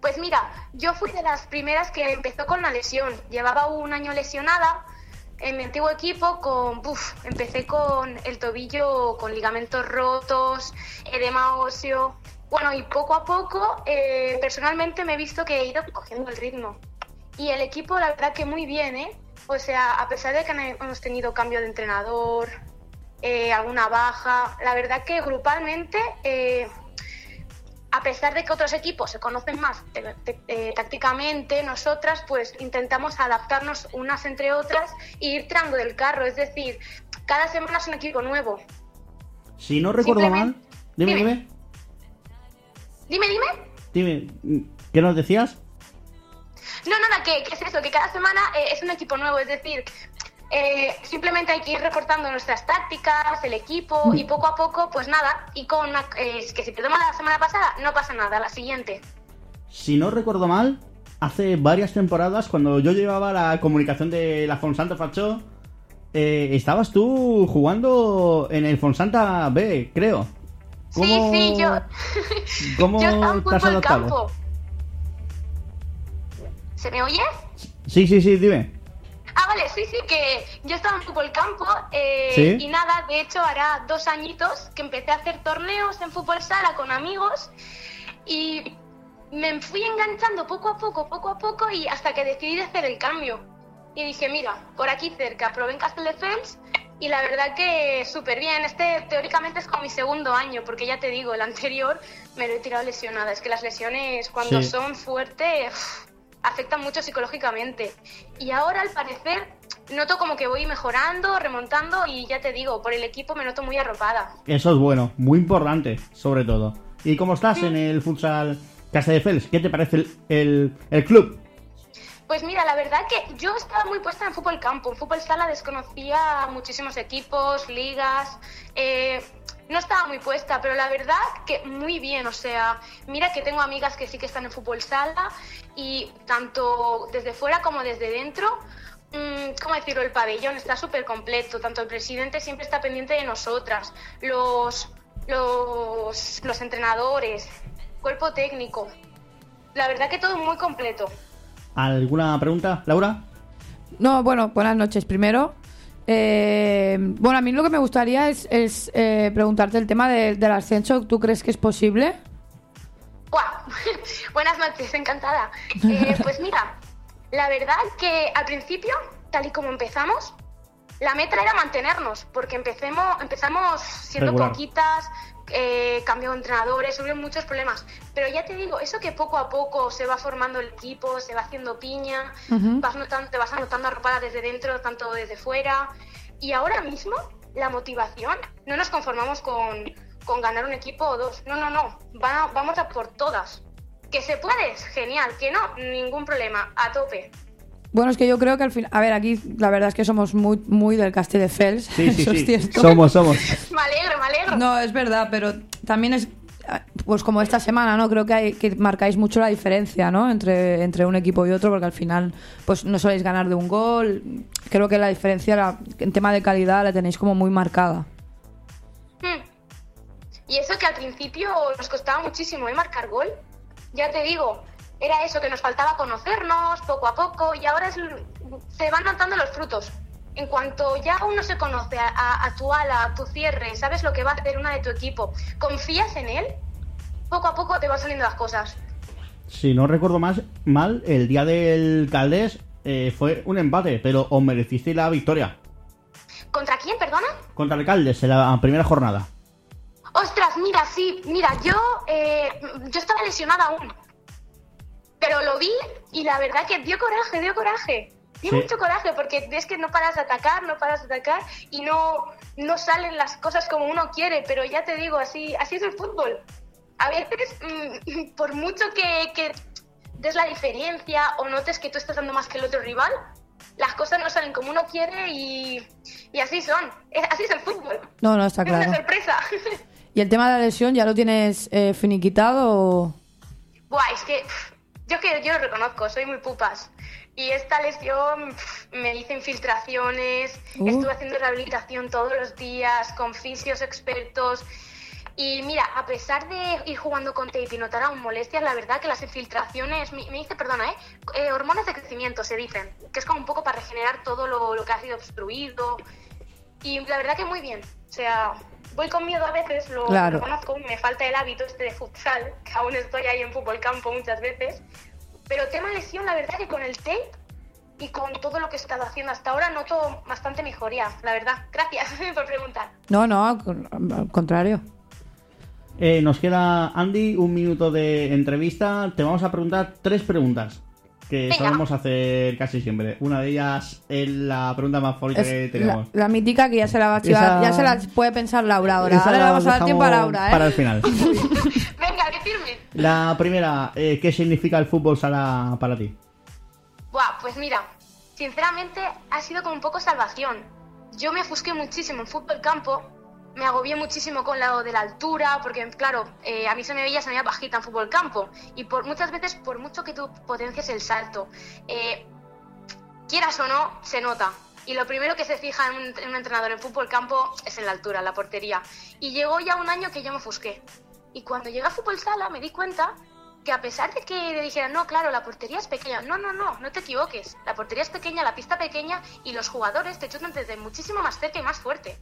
Pues mira, yo fui de las primeras que empezó con la lesión. Llevaba un año lesionada en mi antiguo equipo con, uf, empecé con el tobillo con ligamentos rotos, edema óseo. Bueno, y poco a poco, eh, personalmente me he visto que he ido cogiendo el ritmo. Y el equipo, la verdad que muy bien, ¿eh? O sea, a pesar de que hemos tenido cambio de entrenador, eh, alguna baja, la verdad que grupalmente eh, a pesar de que otros equipos se conocen más eh, tácticamente, nosotras pues intentamos adaptarnos unas entre otras e ir tirando del carro. Es decir, cada semana es un equipo nuevo. Si no recuerdo mal... Dime, dime. dime. Dime, dime. Dime, ¿qué nos decías? No, nada, que, que es eso, que cada semana eh, es un equipo nuevo. Es decir, eh, simplemente hay que ir recortando nuestras tácticas, el equipo y poco a poco, pues nada. Y con una- eh, que si perdemos la semana pasada, no pasa nada, la siguiente. Si no recuerdo mal, hace varias temporadas, cuando yo llevaba la comunicación de la Fonsanta Facho, eh, estabas tú jugando en el Fonsanta B, creo. Sí, sí, yo. [LAUGHS] ¿Cómo yo estaba te has adaptado? campo. ¿Se me oye? Sí, sí, sí, dime. Ah, vale, sí, sí, que yo estaba en fútbol campo eh, ¿Sí? y nada, de hecho hará dos añitos que empecé a hacer torneos en fútbol sala con amigos y me fui enganchando poco a poco, poco a poco y hasta que decidí hacer el cambio. Y dije, mira, por aquí cerca, probé en Castelldefels y la verdad que súper bien. Este teóricamente es como mi segundo año, porque ya te digo, el anterior me lo he tirado lesionada. Es que las lesiones cuando Sí. son fuertes afectan mucho psicológicamente. Y ahora al parecer noto como que voy mejorando, remontando y ya te digo, por el equipo me noto muy arropada. Eso es bueno, muy importante, sobre todo. ¿Y cómo estás en el futsal Castelldefels? ¿Qué te parece el, el, el club? Pues mira, la verdad que yo estaba muy puesta en fútbol campo. En fútbol sala desconocía muchísimos equipos, ligas. eh, no estaba muy puesta, pero la verdad que muy bien. O sea, mira que tengo amigas que sí que están en fútbol sala y tanto desde fuera como desde dentro. mm, ¿Cómo decirlo? El pabellón está súper completo. Tanto el presidente siempre está pendiente de nosotras. Los, los, los entrenadores, cuerpo técnico. La verdad que todo muy completo. ¿Alguna pregunta, Laura? No, bueno, buenas noches. Primero, eh, bueno, a mí lo que me gustaría es, es, eh, preguntarte el tema de- del ascenso. ¿Tú crees que es posible? ¡Buah! [LAUGHS] Buenas noches, encantada. [LAUGHS] Eh, pues mira, la verdad que al principio, tal y como empezamos, la meta era mantenernos, porque empecemos, empezamos siendo Regular. poquitas, eh, cambio de entrenadores, hubieron muchos problemas. Pero ya te digo, eso que poco a poco se va formando el equipo, se va haciendo piña, vas notando, te vas anotando arropada desde dentro, tanto desde fuera. Y ahora mismo, la motivación, no nos conformamos con, con ganar un equipo o dos. No, no, no. Va- vamos a por todas. Que se puede, genial. Que no, ningún problema. A tope. Bueno, es que yo creo que al final... A ver, aquí la verdad es que somos muy, muy del Castel de Fels. Sí, sí, [LAUGHS] Eso es sí. cierto. Somos, somos. [LAUGHS] Me alegro, me alegro. No, es verdad, pero también es... Pues como esta semana, ¿no? Creo que, hay, que marcáis mucho la diferencia, ¿no? Entre, entre un equipo y otro, porque al final, pues no soléis ganar de un gol. Creo que la diferencia la- en tema de calidad la tenéis como muy marcada. Hmm. Y eso que al principio nos costaba muchísimo, ¿eh? Marcar gol. Ya te digo, era eso que nos faltaba conocernos poco a poco y ahora es, se van notando los frutos. En cuanto ya uno se conoce a, a- a tu ala, a tu cierre, sabes lo que va a hacer una de tu equipo, confías en él, poco a poco te van saliendo las cosas. Si no recuerdo más mal, el día del Caldés eh, fue un empate, pero os merecisteis la victoria. ¿Contra quién, perdona? Contra el Caldes en la primera jornada. Ostras, mira, sí, mira, yo, eh, yo estaba lesionada aún. Pero lo vi y la verdad que dio coraje, dio coraje. Dio Sí. mucho coraje porque es que no paras de atacar, no paras de atacar y no, no salen las cosas como uno quiere. Pero ya te digo, así, así es el fútbol. A veces, mm, [LAUGHS] por mucho que, que des la diferencia o notes que tú estás dando más que el otro rival, las cosas no salen como uno quiere y, y así son. Así es el fútbol. No, no, está Es una claro. sorpresa. ¿Y el tema de la lesión ya lo tienes eh, finiquitado o...? Buah, es que pff, yo que yo lo reconozco, soy muy pupas. Y esta lesión me hice infiltraciones, Uh. estuve haciendo rehabilitación todos los días con fisios expertos. Y mira, a pesar de ir jugando con tape y notar aún molestias, la verdad que las infiltraciones, me, me dice, perdona, ¿eh? Eh, hormonas de crecimiento se dicen, que es como un poco para regenerar todo lo, lo que ha sido obstruido. Y la verdad que muy bien. O sea, voy con miedo a veces, lo Claro. reconozco, me falta el hábito este de futsal, que aún estoy ahí en fútbol campo muchas veces. Pero tema lesión, la verdad que con el tape y con todo lo que he estado haciendo hasta ahora noto bastante mejoría, la verdad. Gracias [LAUGHS] por preguntar. No, no, al contrario. Eh, nos queda, Andy, un minuto de entrevista. Te vamos a preguntar tres preguntas que Venga. solemos hacer casi siempre. Una de ellas es la pregunta más favorita que Es la, tenemos. la mítica que ya se la va a chivar, Esa- ya se la puede pensar Laura ahora. Esa Ahora le la vamos a dar tiempo a Laura, ¿eh? Para el final. [LAUGHS] Venga, decirme. La primera, eh, ¿qué significa el fútbol sala para ti? Buah, pues mira, sinceramente ha sido como un poco salvación. Yo me ofusqué muchísimo en fútbol campo, me agobié muchísimo con lo de la altura, porque claro, eh, a mí se me veía, se bajita en fútbol campo. Y por muchas veces, por mucho que tú potencies el salto, eh, quieras o no, se nota. Y lo primero que se fija en un, en un entrenador en fútbol campo es en la altura, en la portería. Y llegó ya un año que yo me ofusqué. Y cuando llegué a fútbol sala me di cuenta que a pesar de que le dijeran, no, claro, la portería es pequeña, no, no, no, no te equivoques. La portería es pequeña, la pista pequeña y los jugadores te chutan desde muchísimo más cerca y más fuerte.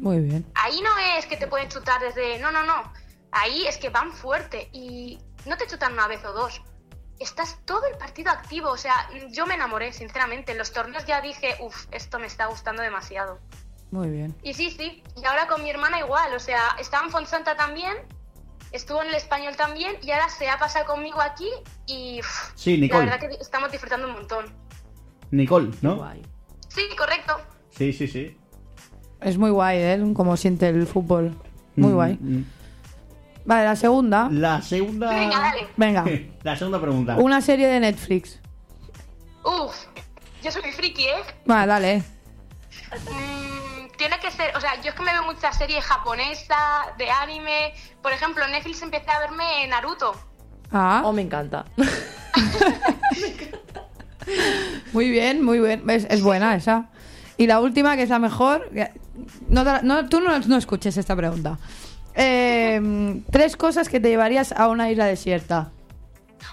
Muy bien. Ahí no es que te pueden chutar desde, no, no, no. Ahí es que van fuerte y no te chutan una vez o dos. Estás todo el partido activo, o sea, yo me enamoré, sinceramente. En los torneos ya dije, uff, esto me está gustando demasiado. Muy bien. Y sí, sí, y ahora con mi hermana igual, o sea, estaba en Fonsanta también, estuvo en el español también y ahora se ha pasado conmigo aquí y uf, Sí, la Nicole. verdad que estamos disfrutando un montón. Nicole, ¿no? Sí, correcto. Sí, sí, sí. Es muy guay, ¿eh? Como siente el fútbol. Muy Mm, guay. mm. Vale, la segunda. La segunda. Venga, dale. Venga. [LAUGHS] La segunda pregunta. Una serie de Netflix. Uf, yo soy muy friki, ¿eh? Vale, dale. Mm, tiene que ser, o sea, yo es que me veo muchas series japonesas, de anime. Por ejemplo, Netflix empecé a verme Naruto. Ah, Oh, me encanta. [LAUGHS] muy bien, muy bien. Es, es buena esa. Y la última, que es la mejor. No, no, tú no, no escuches esta pregunta. Eh, tres cosas que te llevarías a una isla desierta.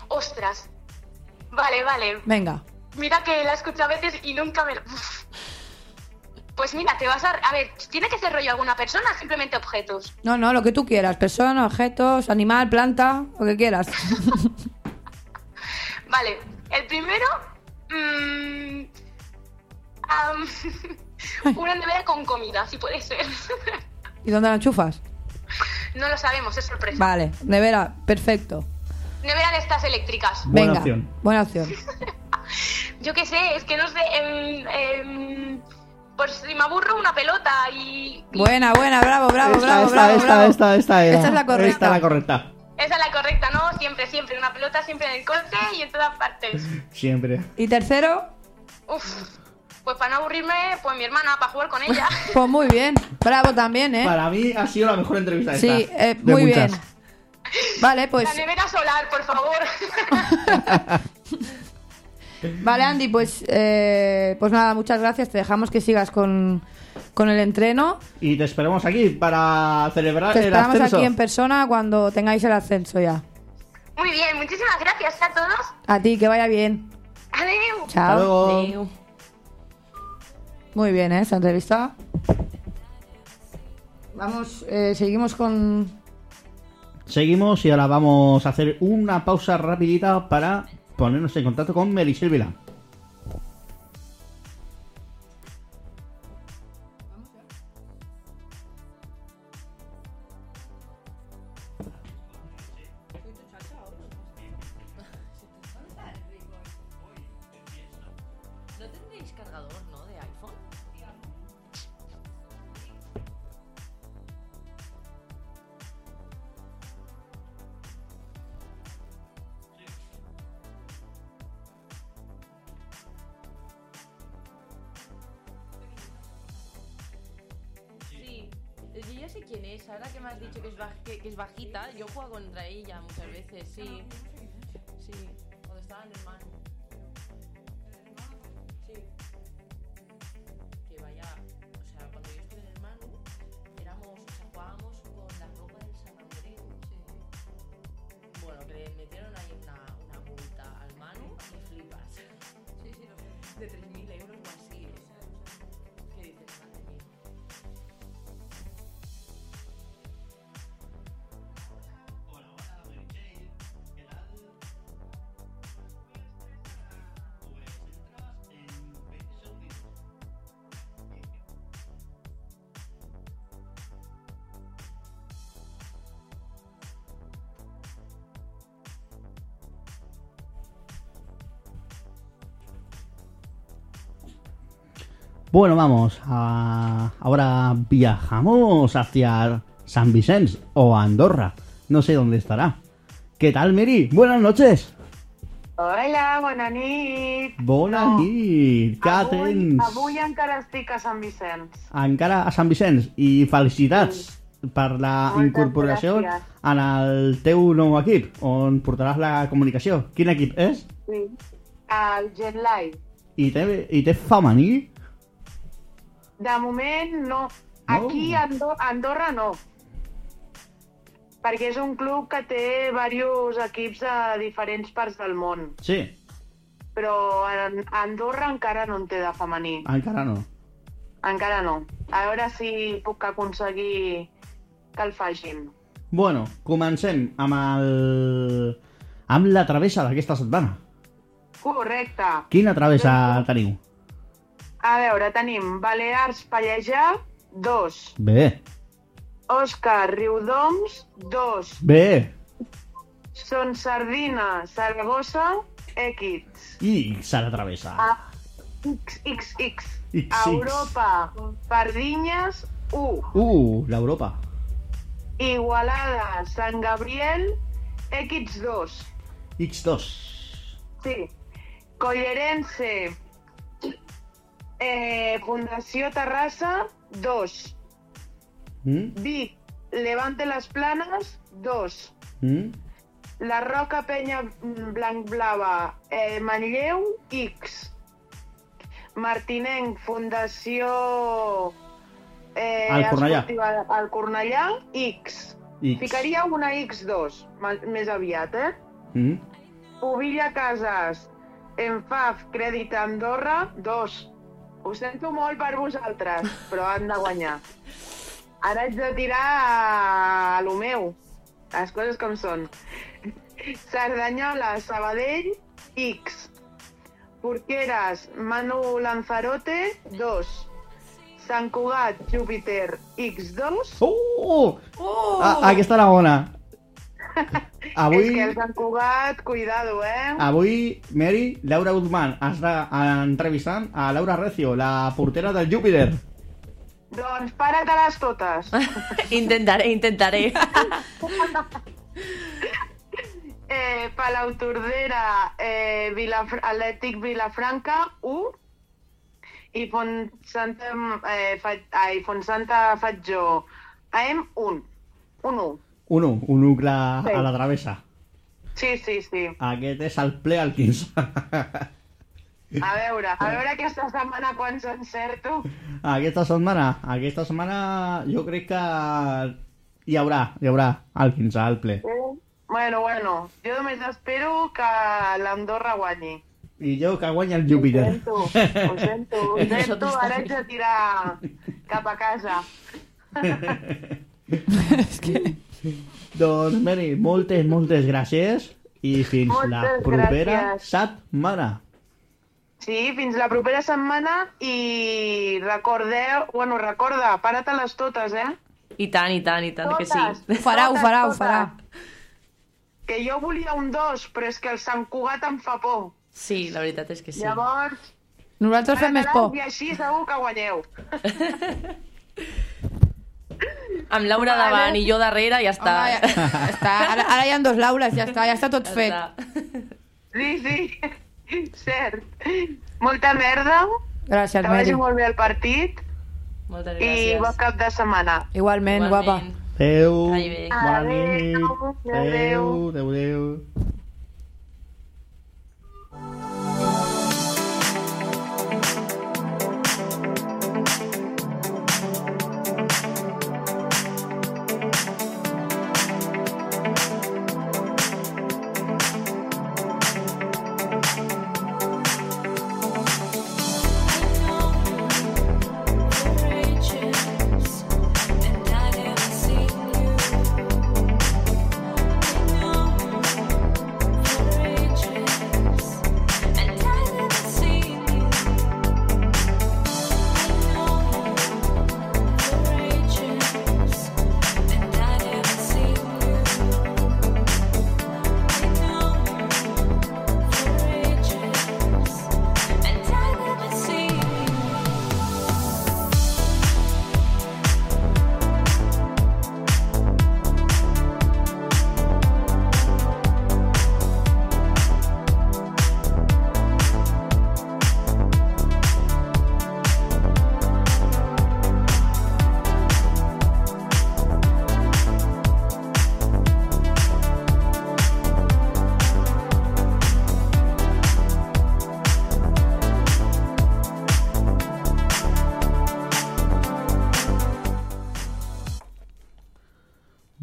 Ostras. Vale, vale. Venga. Mira que la escucho a veces y nunca me... Uf. Pues mira, te vas a... A ver, ¿tiene que ser rollo alguna persona? Simplemente objetos. No, no, lo que tú quieras. Persona, objetos, animal, planta, lo que quieras. [LAUGHS] Vale, el primero... mm, am, una nevera con comida, si puede ser. ¿Y dónde la enchufas? no lo sabemos, es sorpresa. Vale, nevera, perfecto. Nevera de estas eléctricas. Buena Venga, opción. buena opción. [LAUGHS] Yo qué sé, es que no sé... em, em, pues si me aburro una pelota y... y- Buena, buena, bravo, bravo, esta, bravo, esta, bravo, esta, bravo. esta, esta era. Esta es la correcta. Esta es la correcta. Esa es la correcta, ¿no? Siempre, siempre. Una pelota siempre en el coche y en todas partes. Siempre. Y tercero, Uf. Pues para no aburrirme, pues mi hermana, para jugar con ella. [LAUGHS] pues muy bien. Bravo también, ¿eh? Para mí ha sido la mejor entrevista esta. Sí, eh, de muy muchas. bien. Vale, pues La nevera solar, por favor. [LAUGHS] Vale, Andy, pues, eh, pues nada, muchas gracias. Te dejamos que sigas con, con el entreno. Y te esperamos aquí para celebrar Te el esperamos ascenso. aquí en persona cuando tengáis el ascenso ya. Muy bien, muchísimas gracias a todos. A ti, que vaya bien. Adiós. Chao. Adeu. Muy bien, ¿eh? Esta entrevista. Vamos, eh, seguimos con... Seguimos y ahora vamos a hacer una pausa rapidita para ponernos en contacto con Merisel Vilán. Yo juego contra ella muchas Bueno, vamos. a- Ahora viajamos hacia San Vicente o Andorra. No sé dónde estará. ¿Qué tal, Mary? Buenas noches. Hola, bona nit. Bona nit. Què avui, tens? avui encara estic a Sant Vicenç. Encara a Sant Vicenç. I felicitats per la Moltes incorporació gràcies. en el teu nou equip, on portaràs la comunicació. Quin equip és? Sí. El Jet Live. I té, i té femení? De moment no. Aquí a Ando a Andorra no. Perquè és un club que té diversos equips a diferents parts del món. Sí, Però a a Andorra encara no en té de femení. encara no. Encara no. A veure si puc aconseguir que el facin. Bueno, comencem amb el... amb la travessa d'aquesta setmana. Correcte. Quina travessa teniu? A veure, tenim Balears Pallejà, 2. Bé, Òscar Riudoms, 2. bé. Son Sardina, Saragossa, X. I se la travessa. A XXX. XX. Europa, Pardinyes, 1. Uh, l'Europa. Igualada, Sant Gabriel, X2. X2. Sí. Collerense, eh, Fundació Terrassa, 2. ¿Mm? Vic, Levante las Planes, 2. ¿Mm? La Roca Penya Blanc Blava, eh, Manlleu, X. Martinenc, Fundació... Eh, Al Cornellà. Al Cornellà, X. X. Ficaria una X2, ma- més aviat, eh? ¿Mm? Ovilla Casas, Enfaf, Crèdit Andorra, 2. Ho sento molt per vosaltres, però han de guanyar. Ara haig de tirar a lo meu, les coses com són. Cerdanyola, Sabadell, X. Porqueres, Manu Lanzarote, 2. Sant Cugat, Júpiter, X2. Oh! Oh! Ah, aquesta era bona. [LAUGHS] És Avui, que el Sant Cugat, cuidado, eh? avui, Mary, Laura Guzmán està entrevistant a Laura Recio, la portera del Júpiter. Doncs para-te-les totes. [LAUGHS] intentaré, intentaré. [LAUGHS] Eh, Palau Tordera, eh, Vilafr Atlètic Vilafranca, 1. I Font Santa, eh, fa, ai, Font Santa Fatjó, AM, 1. 1, 1. Un 1, un 1 clar Sí. a la travessa. Sí, sí, sí. Aquest és el ple al 15. A veure, a veure aquesta setmana quan s'encerto. Aquesta setmana, aquesta setmana jo crec que hi haurà, hi haurà el 15 al ple. Eh? Bueno, bueno, jo només espero que l'Andorra guanyi. I jo que guanya el Ho Júpiter. sento, ho sento, ho sento, [LAUGHS] ara haig de tirar cap a casa. [LAUGHS] [LAUGHS] És que... [LAUGHS] doncs, Mary, moltes, moltes gràcies i fins la Moltes propera gràcies. setmana. Sí, fins la propera setmana i recordeu, bueno, recorda, para-te-les totes, eh? I tant, i tant, i tant que sí. Totes. Ho farà, ho Totes, farà, ho totes. farà. Que jo volia un 2, però és que el Sant Cugat em fa por. Sí, la veritat és que sí. Llavors, Nosaltres fem més por. i així segur que guanyeu. [LAUGHS] Amb Laura Vale. davant i jo darrere ja està. Home, ja, ja està. Ara, ara hi ha dos Laures, ja està, ja està tot Ja fet. està. Sí, sí, cert. Molta merda, Gràcies, que vagi Mary. molt bé el partit Moltes i gràcies. bon cap de setmana. Igualment, guapa. Igualment. Adéu, Vagi bé. bona nit. Adéu, Adéu, adéu, adéu.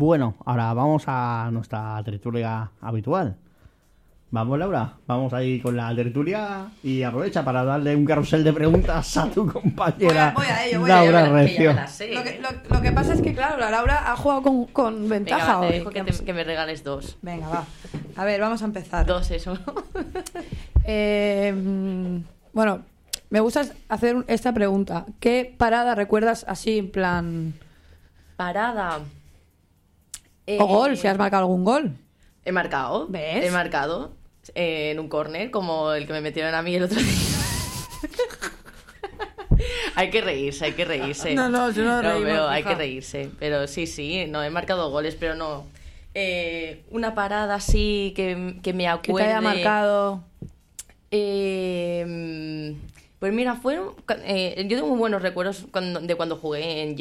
Bueno, ahora vamos a nuestra tertulia habitual. Vamos, Laura, vamos ahí con la tertulia y aprovecha para darle un carrusel de preguntas a tu compañera Voy a- voy a ello, voy a Laura ello, Recio. las sé. Lo que, lo, lo que pasa es que, claro, la Laura ha jugado con, con Venga, ventaja va, te hoy. dejo que, te- que me regales dos. Venga, va. A ver, vamos a empezar. Dos, eso. [LAUGHS] Eh, bueno, me gusta hacer esta pregunta. ¿Qué parada recuerdas así, en plan... Parada. Eh, O gol, si has marcado algún gol? He marcado. ¿Ves? He marcado. eh, en un córner, como el que me metieron a mí el otro día. [LAUGHS] hay que reírse, hay que reírse. No, no, si no nos reímos, pero hay que reírse. Pero sí, sí, no, he marcado goles, pero no. Eh, una parada así que, que me Que acuerde. te haya marcado... Eh, pues mira, fueron. eh, yo tengo muy buenos recuerdos cuando- de cuando jugué en.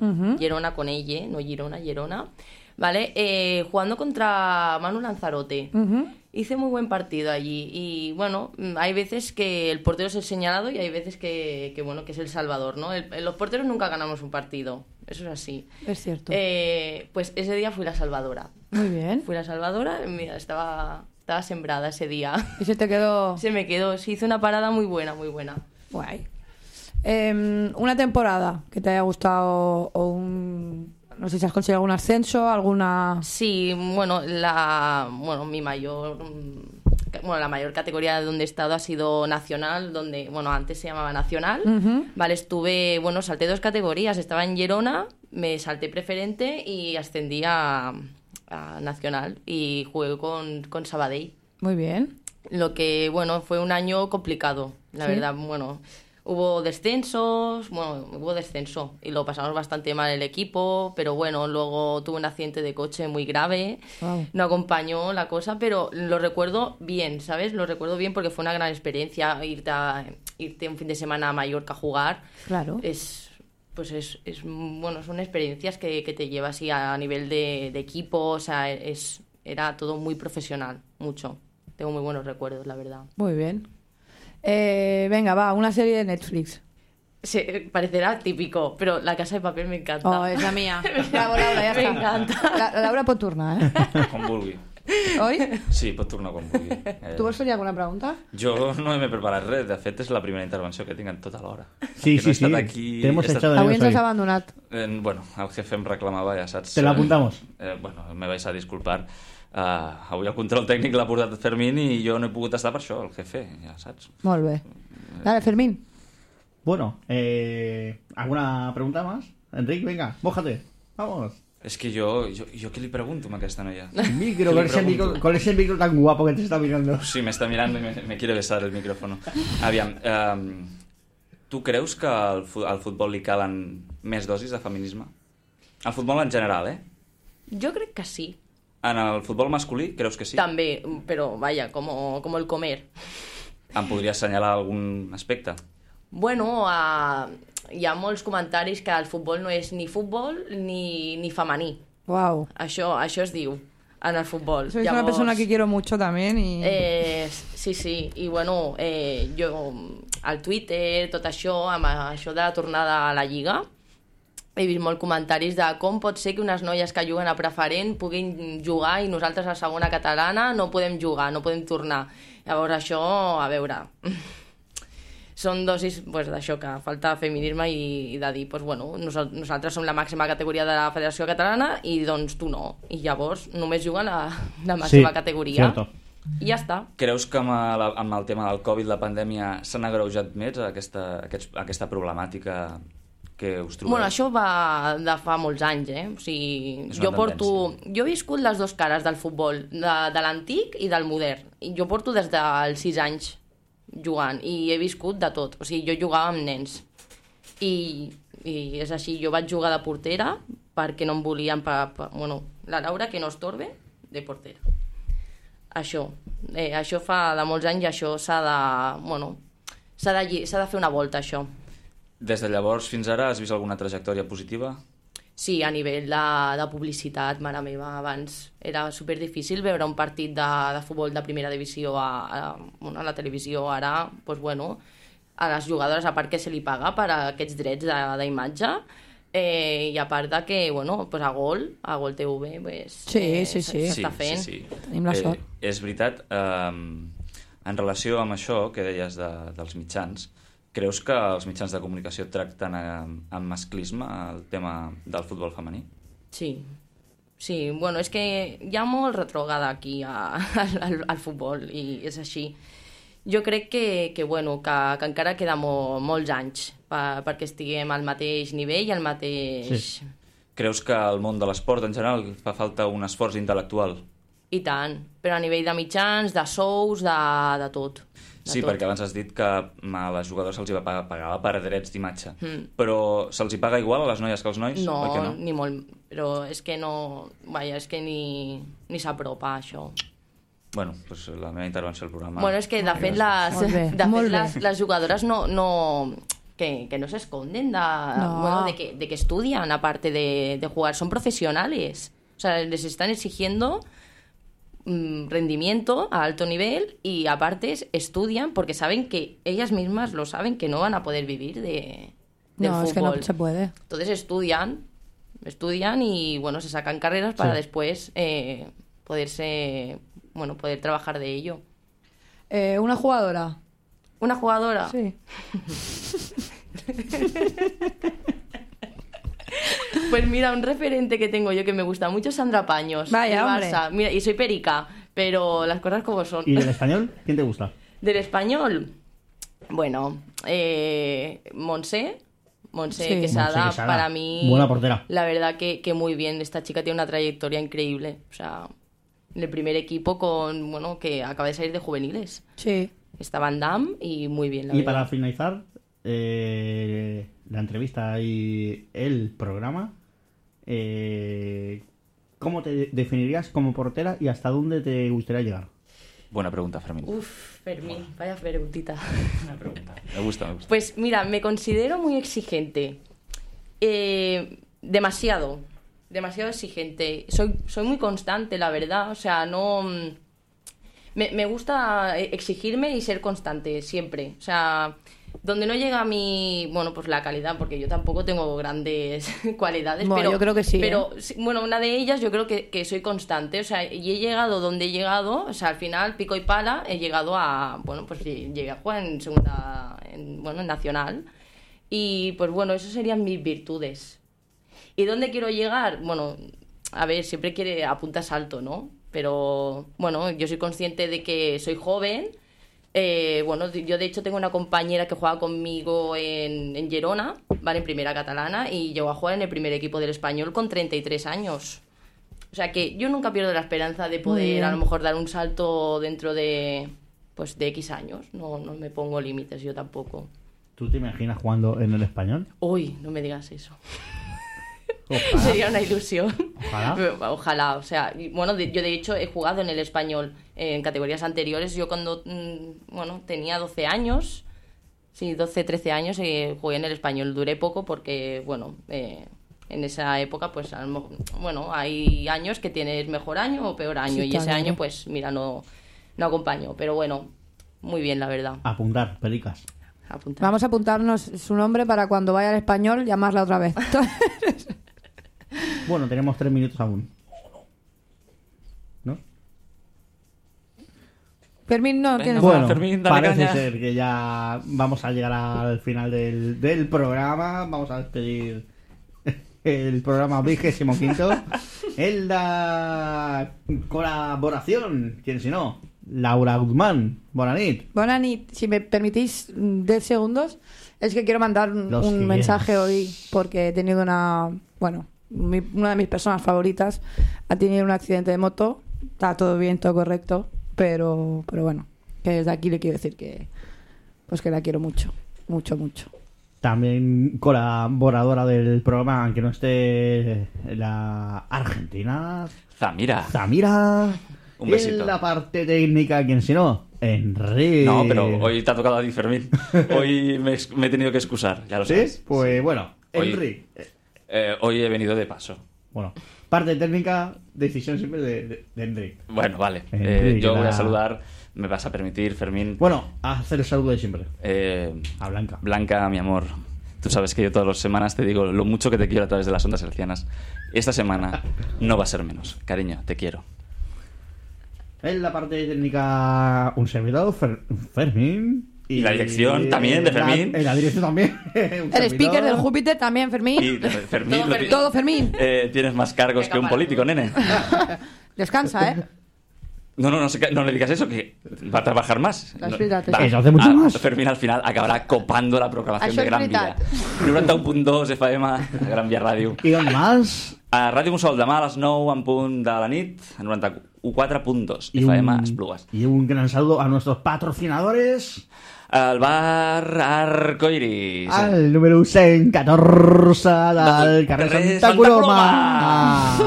Ujú. Girona con ella, no Girona, Girona. ¿Vale? Eh, jugando contra Manu Lanzarote. Hice muy buen partido allí. Y bueno, mm, hay veces que el portero es el señalado y hay veces que, que, bueno, que es el salvador, ¿no? El- los porteros nunca ganamos un partido. Eso es así. Es cierto. Eh, pues ese día fui la salvadora. Muy bien. Fui la salvadora, mira, estaba, estaba sembrada ese día. Y se te quedó [LAUGHS] Se me quedó, se hizo una parada muy buena, muy buena. guay. Em, una temporada que te haya gustado o un... No sé si has conseguido algún ascenso, alguna... Sí, bueno, la, bueno, mi mayor, mm, bueno, la mayor categoría donde he estado ha sido nacional, donde, bueno, antes se llamaba nacional. Vale, estuve, bueno, salté dos categorías. Estaba en Girona, me salté preferente y ascendí a, a nacional y jugué con, con Sabadell. Muy bien. Lo que, bueno, fue un año complicado, la ¿Sí? verdad. Bueno, hubo descensos, bueno, hubo descenso y lo pasamos bastante mal el equipo, pero bueno, luego tuve un accidente de coche muy grave, Wow. no acompañó la cosa, pero lo recuerdo bien, ¿sabes? Lo recuerdo bien porque fue una gran experiencia irte, a- irte un fin de semana a Mallorca a jugar. Claro. Es, pues es, es, bueno, son experiencias que, que te llevas y a nivel de, de equipo, o sea, es, era todo muy profesional, mucho. Tengo muy buenos recuerdos, la verdad. Muy bien. Eh, venga, va, una serie de Netflix. Se, parecerá típico, pero La Casa de Papel me encanta. Oh, es la mía. [LAUGHS] Bravo, Laura, ya Me está. encanta. La, Laura pot tornar, eh? Com vulgui. Oi? Sí, pot tornar quan vulgui. Eh, [LAUGHS] Tu vols fer alguna pregunta? Jo no m'he preparat res, de fet és la primera intervenció que tinc en tota l'hora. Sí, Que no sí, estat sí. Aquí, Te hemos he estat- echado de Avui ens menos has hoy. abandonat. Eh, bueno, el jefe em reclamava, ja saps. Te la apuntamos. Eh, bueno, me vais a disculpar. Uh, avui el control tècnic l'ha portat Fermín i jo no he pogut estar per això, el jefe, ja saps. Molt bé. Dale, Fermín. Bueno, eh, ¿alguna pregunta más? Enrique, venga, mójate. Vamos. És que jo, jo, jo què li pregunto a aquesta noia? [LAUGHS] Micro, con ese micro, con ese micro tan guapo que te está mirando. Sí, m'està mirant i me, me quiere besar el micrófono. Aviam, um, tu creus que al, al futbol li calen més dosis de feminisme? Al futbol en general, eh? Yo creo que sí. En el futbol masculí, creus que sí? También, pero vaya, como, como el comer. Em podries assenyalar algun aspecte? Bueno, a, hi ha molts comentaris que el futbol no és ni futbol ni, ni femení. Wow. Això, això es diu en el futbol. Sois una persona que quiero mucho también y... Eh, sí, sí, i bueno, eh, jo al Twitter, tot això, amb això de la tornada a la Lliga, he vist molt comentaris de com pot ser que unes noies que juguen a preferent puguin jugar i nosaltres a segona catalana no podem jugar, no podem tornar. Llavors això, a veure, [LAUGHS] són dosis pues, d'això, que falta feminisme i, i de dir, pues, bueno, nosal- nosaltres som la màxima categoria de la Federació Catalana i doncs tu no. I llavors només juguen a [LAUGHS] la màxima Sí, categoria. cierto. I ja està. Creus que amb, la, amb el tema del Covid, la pandèmia, s'han agreujat més aquesta, aquests, aquesta problemàtica que us trobeu? Bueno, això va de fa molts anys, eh? O sigui, jo porto... Jo he viscut les dues cares del futbol, de, de l'antic i del modern. I jo porto des dels 6 anys jugant i he viscut de tot. O sigui, jo jugava amb nens. I, i és així, jo vaig jugar de portera perquè no em volien... Pa, pa, bueno, la Laura, que no estorbe, de portera. Això. Eh, això fa de molts anys i això s'ha de... Bueno, s'ha de, de fer una volta, això. Des de llavors fins ara has vist alguna trajectòria positiva? Sí, a nivell de, de publicitat, mare meva, abans era super difícil veure un partit de, de futbol de primera divisió a, a, bueno, a la televisió. Ara, pues, bueno, a les jugadores, a part que se li paga per a aquests drets de- d'imatge, eh, i a part de que, bueno, pues a Gol, a Gol TV, pues, Sí, eh, sí, sí. s'està fent. Sí, sí. Tenim la sort. és veritat, eh, en relació amb això que deies de, dels mitjans, creus que els mitjans de comunicació tracten eh, amb masclisme el tema del futbol femení? Sí, sí, bueno, és que hi ha molt retrogada aquí a, al, al, al futbol i és així. Jo crec que, que, bueno, que, que encara queda mo, molts anys per, perquè estiguem al mateix nivell i al mateix... Sí. Creus que al món de l'esport en general fa falta un esforç intel·lectual? I tant, però a nivell de mitjans, de sous, de, de tot. Sí, tot. perquè abans has dit que mm, a les jugadores se'ls hi va pagar, pagava per drets d'imatge. Mm. Però se'ls hi paga igual a les noies que als nois? No, no? ni molt, però és que no... Vaja, és que ni, ni s'apropa això. Bueno, pues la meva intervenció al programa... Bueno, és que de fet, les, Molt bé, [LAUGHS] de fet les, les jugadores no, no, que, que no se esconden de, No. bueno, de, que, de que estudian aparte de, de jugar, son profesionales. O sea, les están exigiendo rendimiento a alto nivel y aparte es- estudian porque saben que ellas mismas lo saben que no van a poder vivir de, del No, fútbol. es que no se puede. Entonces estudian, estudian y bueno, se sacan carreras para Sí. después eh, poderse, bueno, poder trabajar de ello. Eh, una jugadora. Una jugadora. Sí. [LAUGHS] Pues mira, un referente que tengo yo que me gusta mucho es Sandra Paños. Vaya, del hombre. Barça. Mira, y soy perica, pero las cosas como son. ¿Y del español? ¿Quién te gusta? [LAUGHS] Del español, bueno, eh, Monse, Monse Sí. Quesada, Monse para mí, Buena portera. la verdad que, que muy bien. Esta chica tiene una trayectoria increíble. O sea, en el primer equipo con, bueno, que acaba de salir de juveniles. Sí. Estaba en DAM y muy bien, la Y verdad. para finalizar eh, la entrevista y el programa, eh, ¿cómo te definirías como portera y hasta dónde te gustaría llegar? Buena pregunta, Fermín. Uf, Fermín, vaya preguntita. [LAUGHS] Buena pregunta. Me gusta, me gusta. Pues mira, me considero muy exigente. Eh, demasiado. Demasiado exigente. Soy, soy muy constante, la verdad. O sea, no. mm, Me, me gusta exigirme y ser constante, siempre. O sea, donde no llega mi. Bueno, pues la calidad, porque yo tampoco tengo grandes [LAUGHS] cualidades. Bueno, pero, yo creo que sí, Pero, ¿eh? bueno, una de ellas yo creo que, que soy constante. O sea, y he llegado donde he llegado. O sea, al final, pico y pala, he llegado a. Bueno, pues llegué a jugar en segunda. En, bueno, en nacional. Y pues bueno, esas serían mis virtudes. ¿Y dónde quiero llegar? Bueno, a ver, siempre quiere apuntas alto, ¿no? Pero bueno, yo soy consciente de que soy joven. Eh, bueno, yo de hecho tengo una compañera que juega conmigo en, en Girona, ¿vale? En primera catalana, y llegó a jugar en el primer equipo del español con 33 años. O sea que yo nunca pierdo la esperanza de poder a lo mejor dar un salto dentro de pues de X años. No, no me pongo límites yo tampoco. ¿Tú te imaginas jugando en el español? Uy, no me digas eso. Ojalá. Sería una ilusión. Ojalá. [LAUGHS] Ojalá, o sea, bueno, de- yo de hecho he jugado en el español eh, en categorías anteriores. Yo cuando, mm, bueno, tenía 12 años, sí, 12, 13 años, eh, jugué en el español. Duré poco porque, bueno, eh, en esa época, pues, a lo mejor- bueno, hay años que tienes mejor año o peor año. Sí, y ese claro. año, pues, mira, no, no acompaño. Pero bueno, muy bien, la verdad. Apuntar, pelicas. Apuntar. Vamos a apuntarnos su nombre para cuando vaya al español llamarla otra vez. [LAUGHS] Bueno, tenemos tres minutos aún. ¿No? Fermín, no, tienes Bueno, Bueno, Fermín, dale parece caña. ser que ya vamos a llegar al final del, del programa. Vamos a despedir el programa vigésimo quinto. En la colaboración, ¿quién si no? Laura Guzmán, Bonanit. Bonanit, si me permitís mm, 10 segundos, es que quiero mandar un, un mensaje hoy porque he tenido una, bueno, mi- una de mis personas favoritas ha tenido un accidente de moto, está todo bien, todo correcto, pero, pero bueno, que desde aquí le quiero decir que, pues que la quiero mucho, mucho, mucho. También colaboradora del programa, aunque no esté la Argentina, Zamira. Zamira. Un besito. En la parte técnica, ¿quién si no? Enrique. No, pero hoy te ha tocado a ti, Fermín. [LAUGHS] Hoy me, he tenido que excusar, ya lo ¿Sí? sabes. Pues bueno, Enrique. Eh, hoy he venido de paso. Bueno, parte técnica, decisión siempre de, de. Bueno, vale. Eh, yo voy a saludar, me vas a permitir, Fermín. Bueno, a hacer el saludo de siempre. Eh, A Blanca. Blanca, mi amor, tú sabes que yo todas las semanas te digo lo mucho que te quiero a través de las ondas hercianas. Esta semana no va a ser menos. Cariño, te quiero. En la parte técnica, un servidor, Fer- Fermín. Y, la dirección también de Fermín. La, la dirección también. [LAUGHS] El speaker del Júpiter también, Fermín. Y Fermín todo, lo, todo, Fermín. Eh, tienes más cargos que, un político, nene. [LAUGHS] Descansa, ¿eh? No, no, no, no, le digas eso, que va a trabajar más. No, va, eso hace mucho a, más. Fermín al final acabará copando la programación de Gran Via. 91.2 FM a Gran Via Ràdio. I on més? A Ràdio Musol, demà a les 9 en punt de la nit, a 94. U4.2 FM un, Esplugas. Y un gran saludo a nuestros patrocinadores. Al bar Arcoiris. Al número 114 del carrer, carrer Santa, Coloma. [LAUGHS]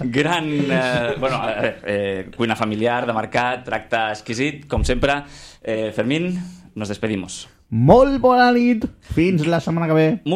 gran... Eh, bueno, eh, eh, cuina familiar, de mercat, tracte exquisit, com sempre. Eh, Fermín, nos despedimos. Molt bona nit. Fins la setmana que ve. Música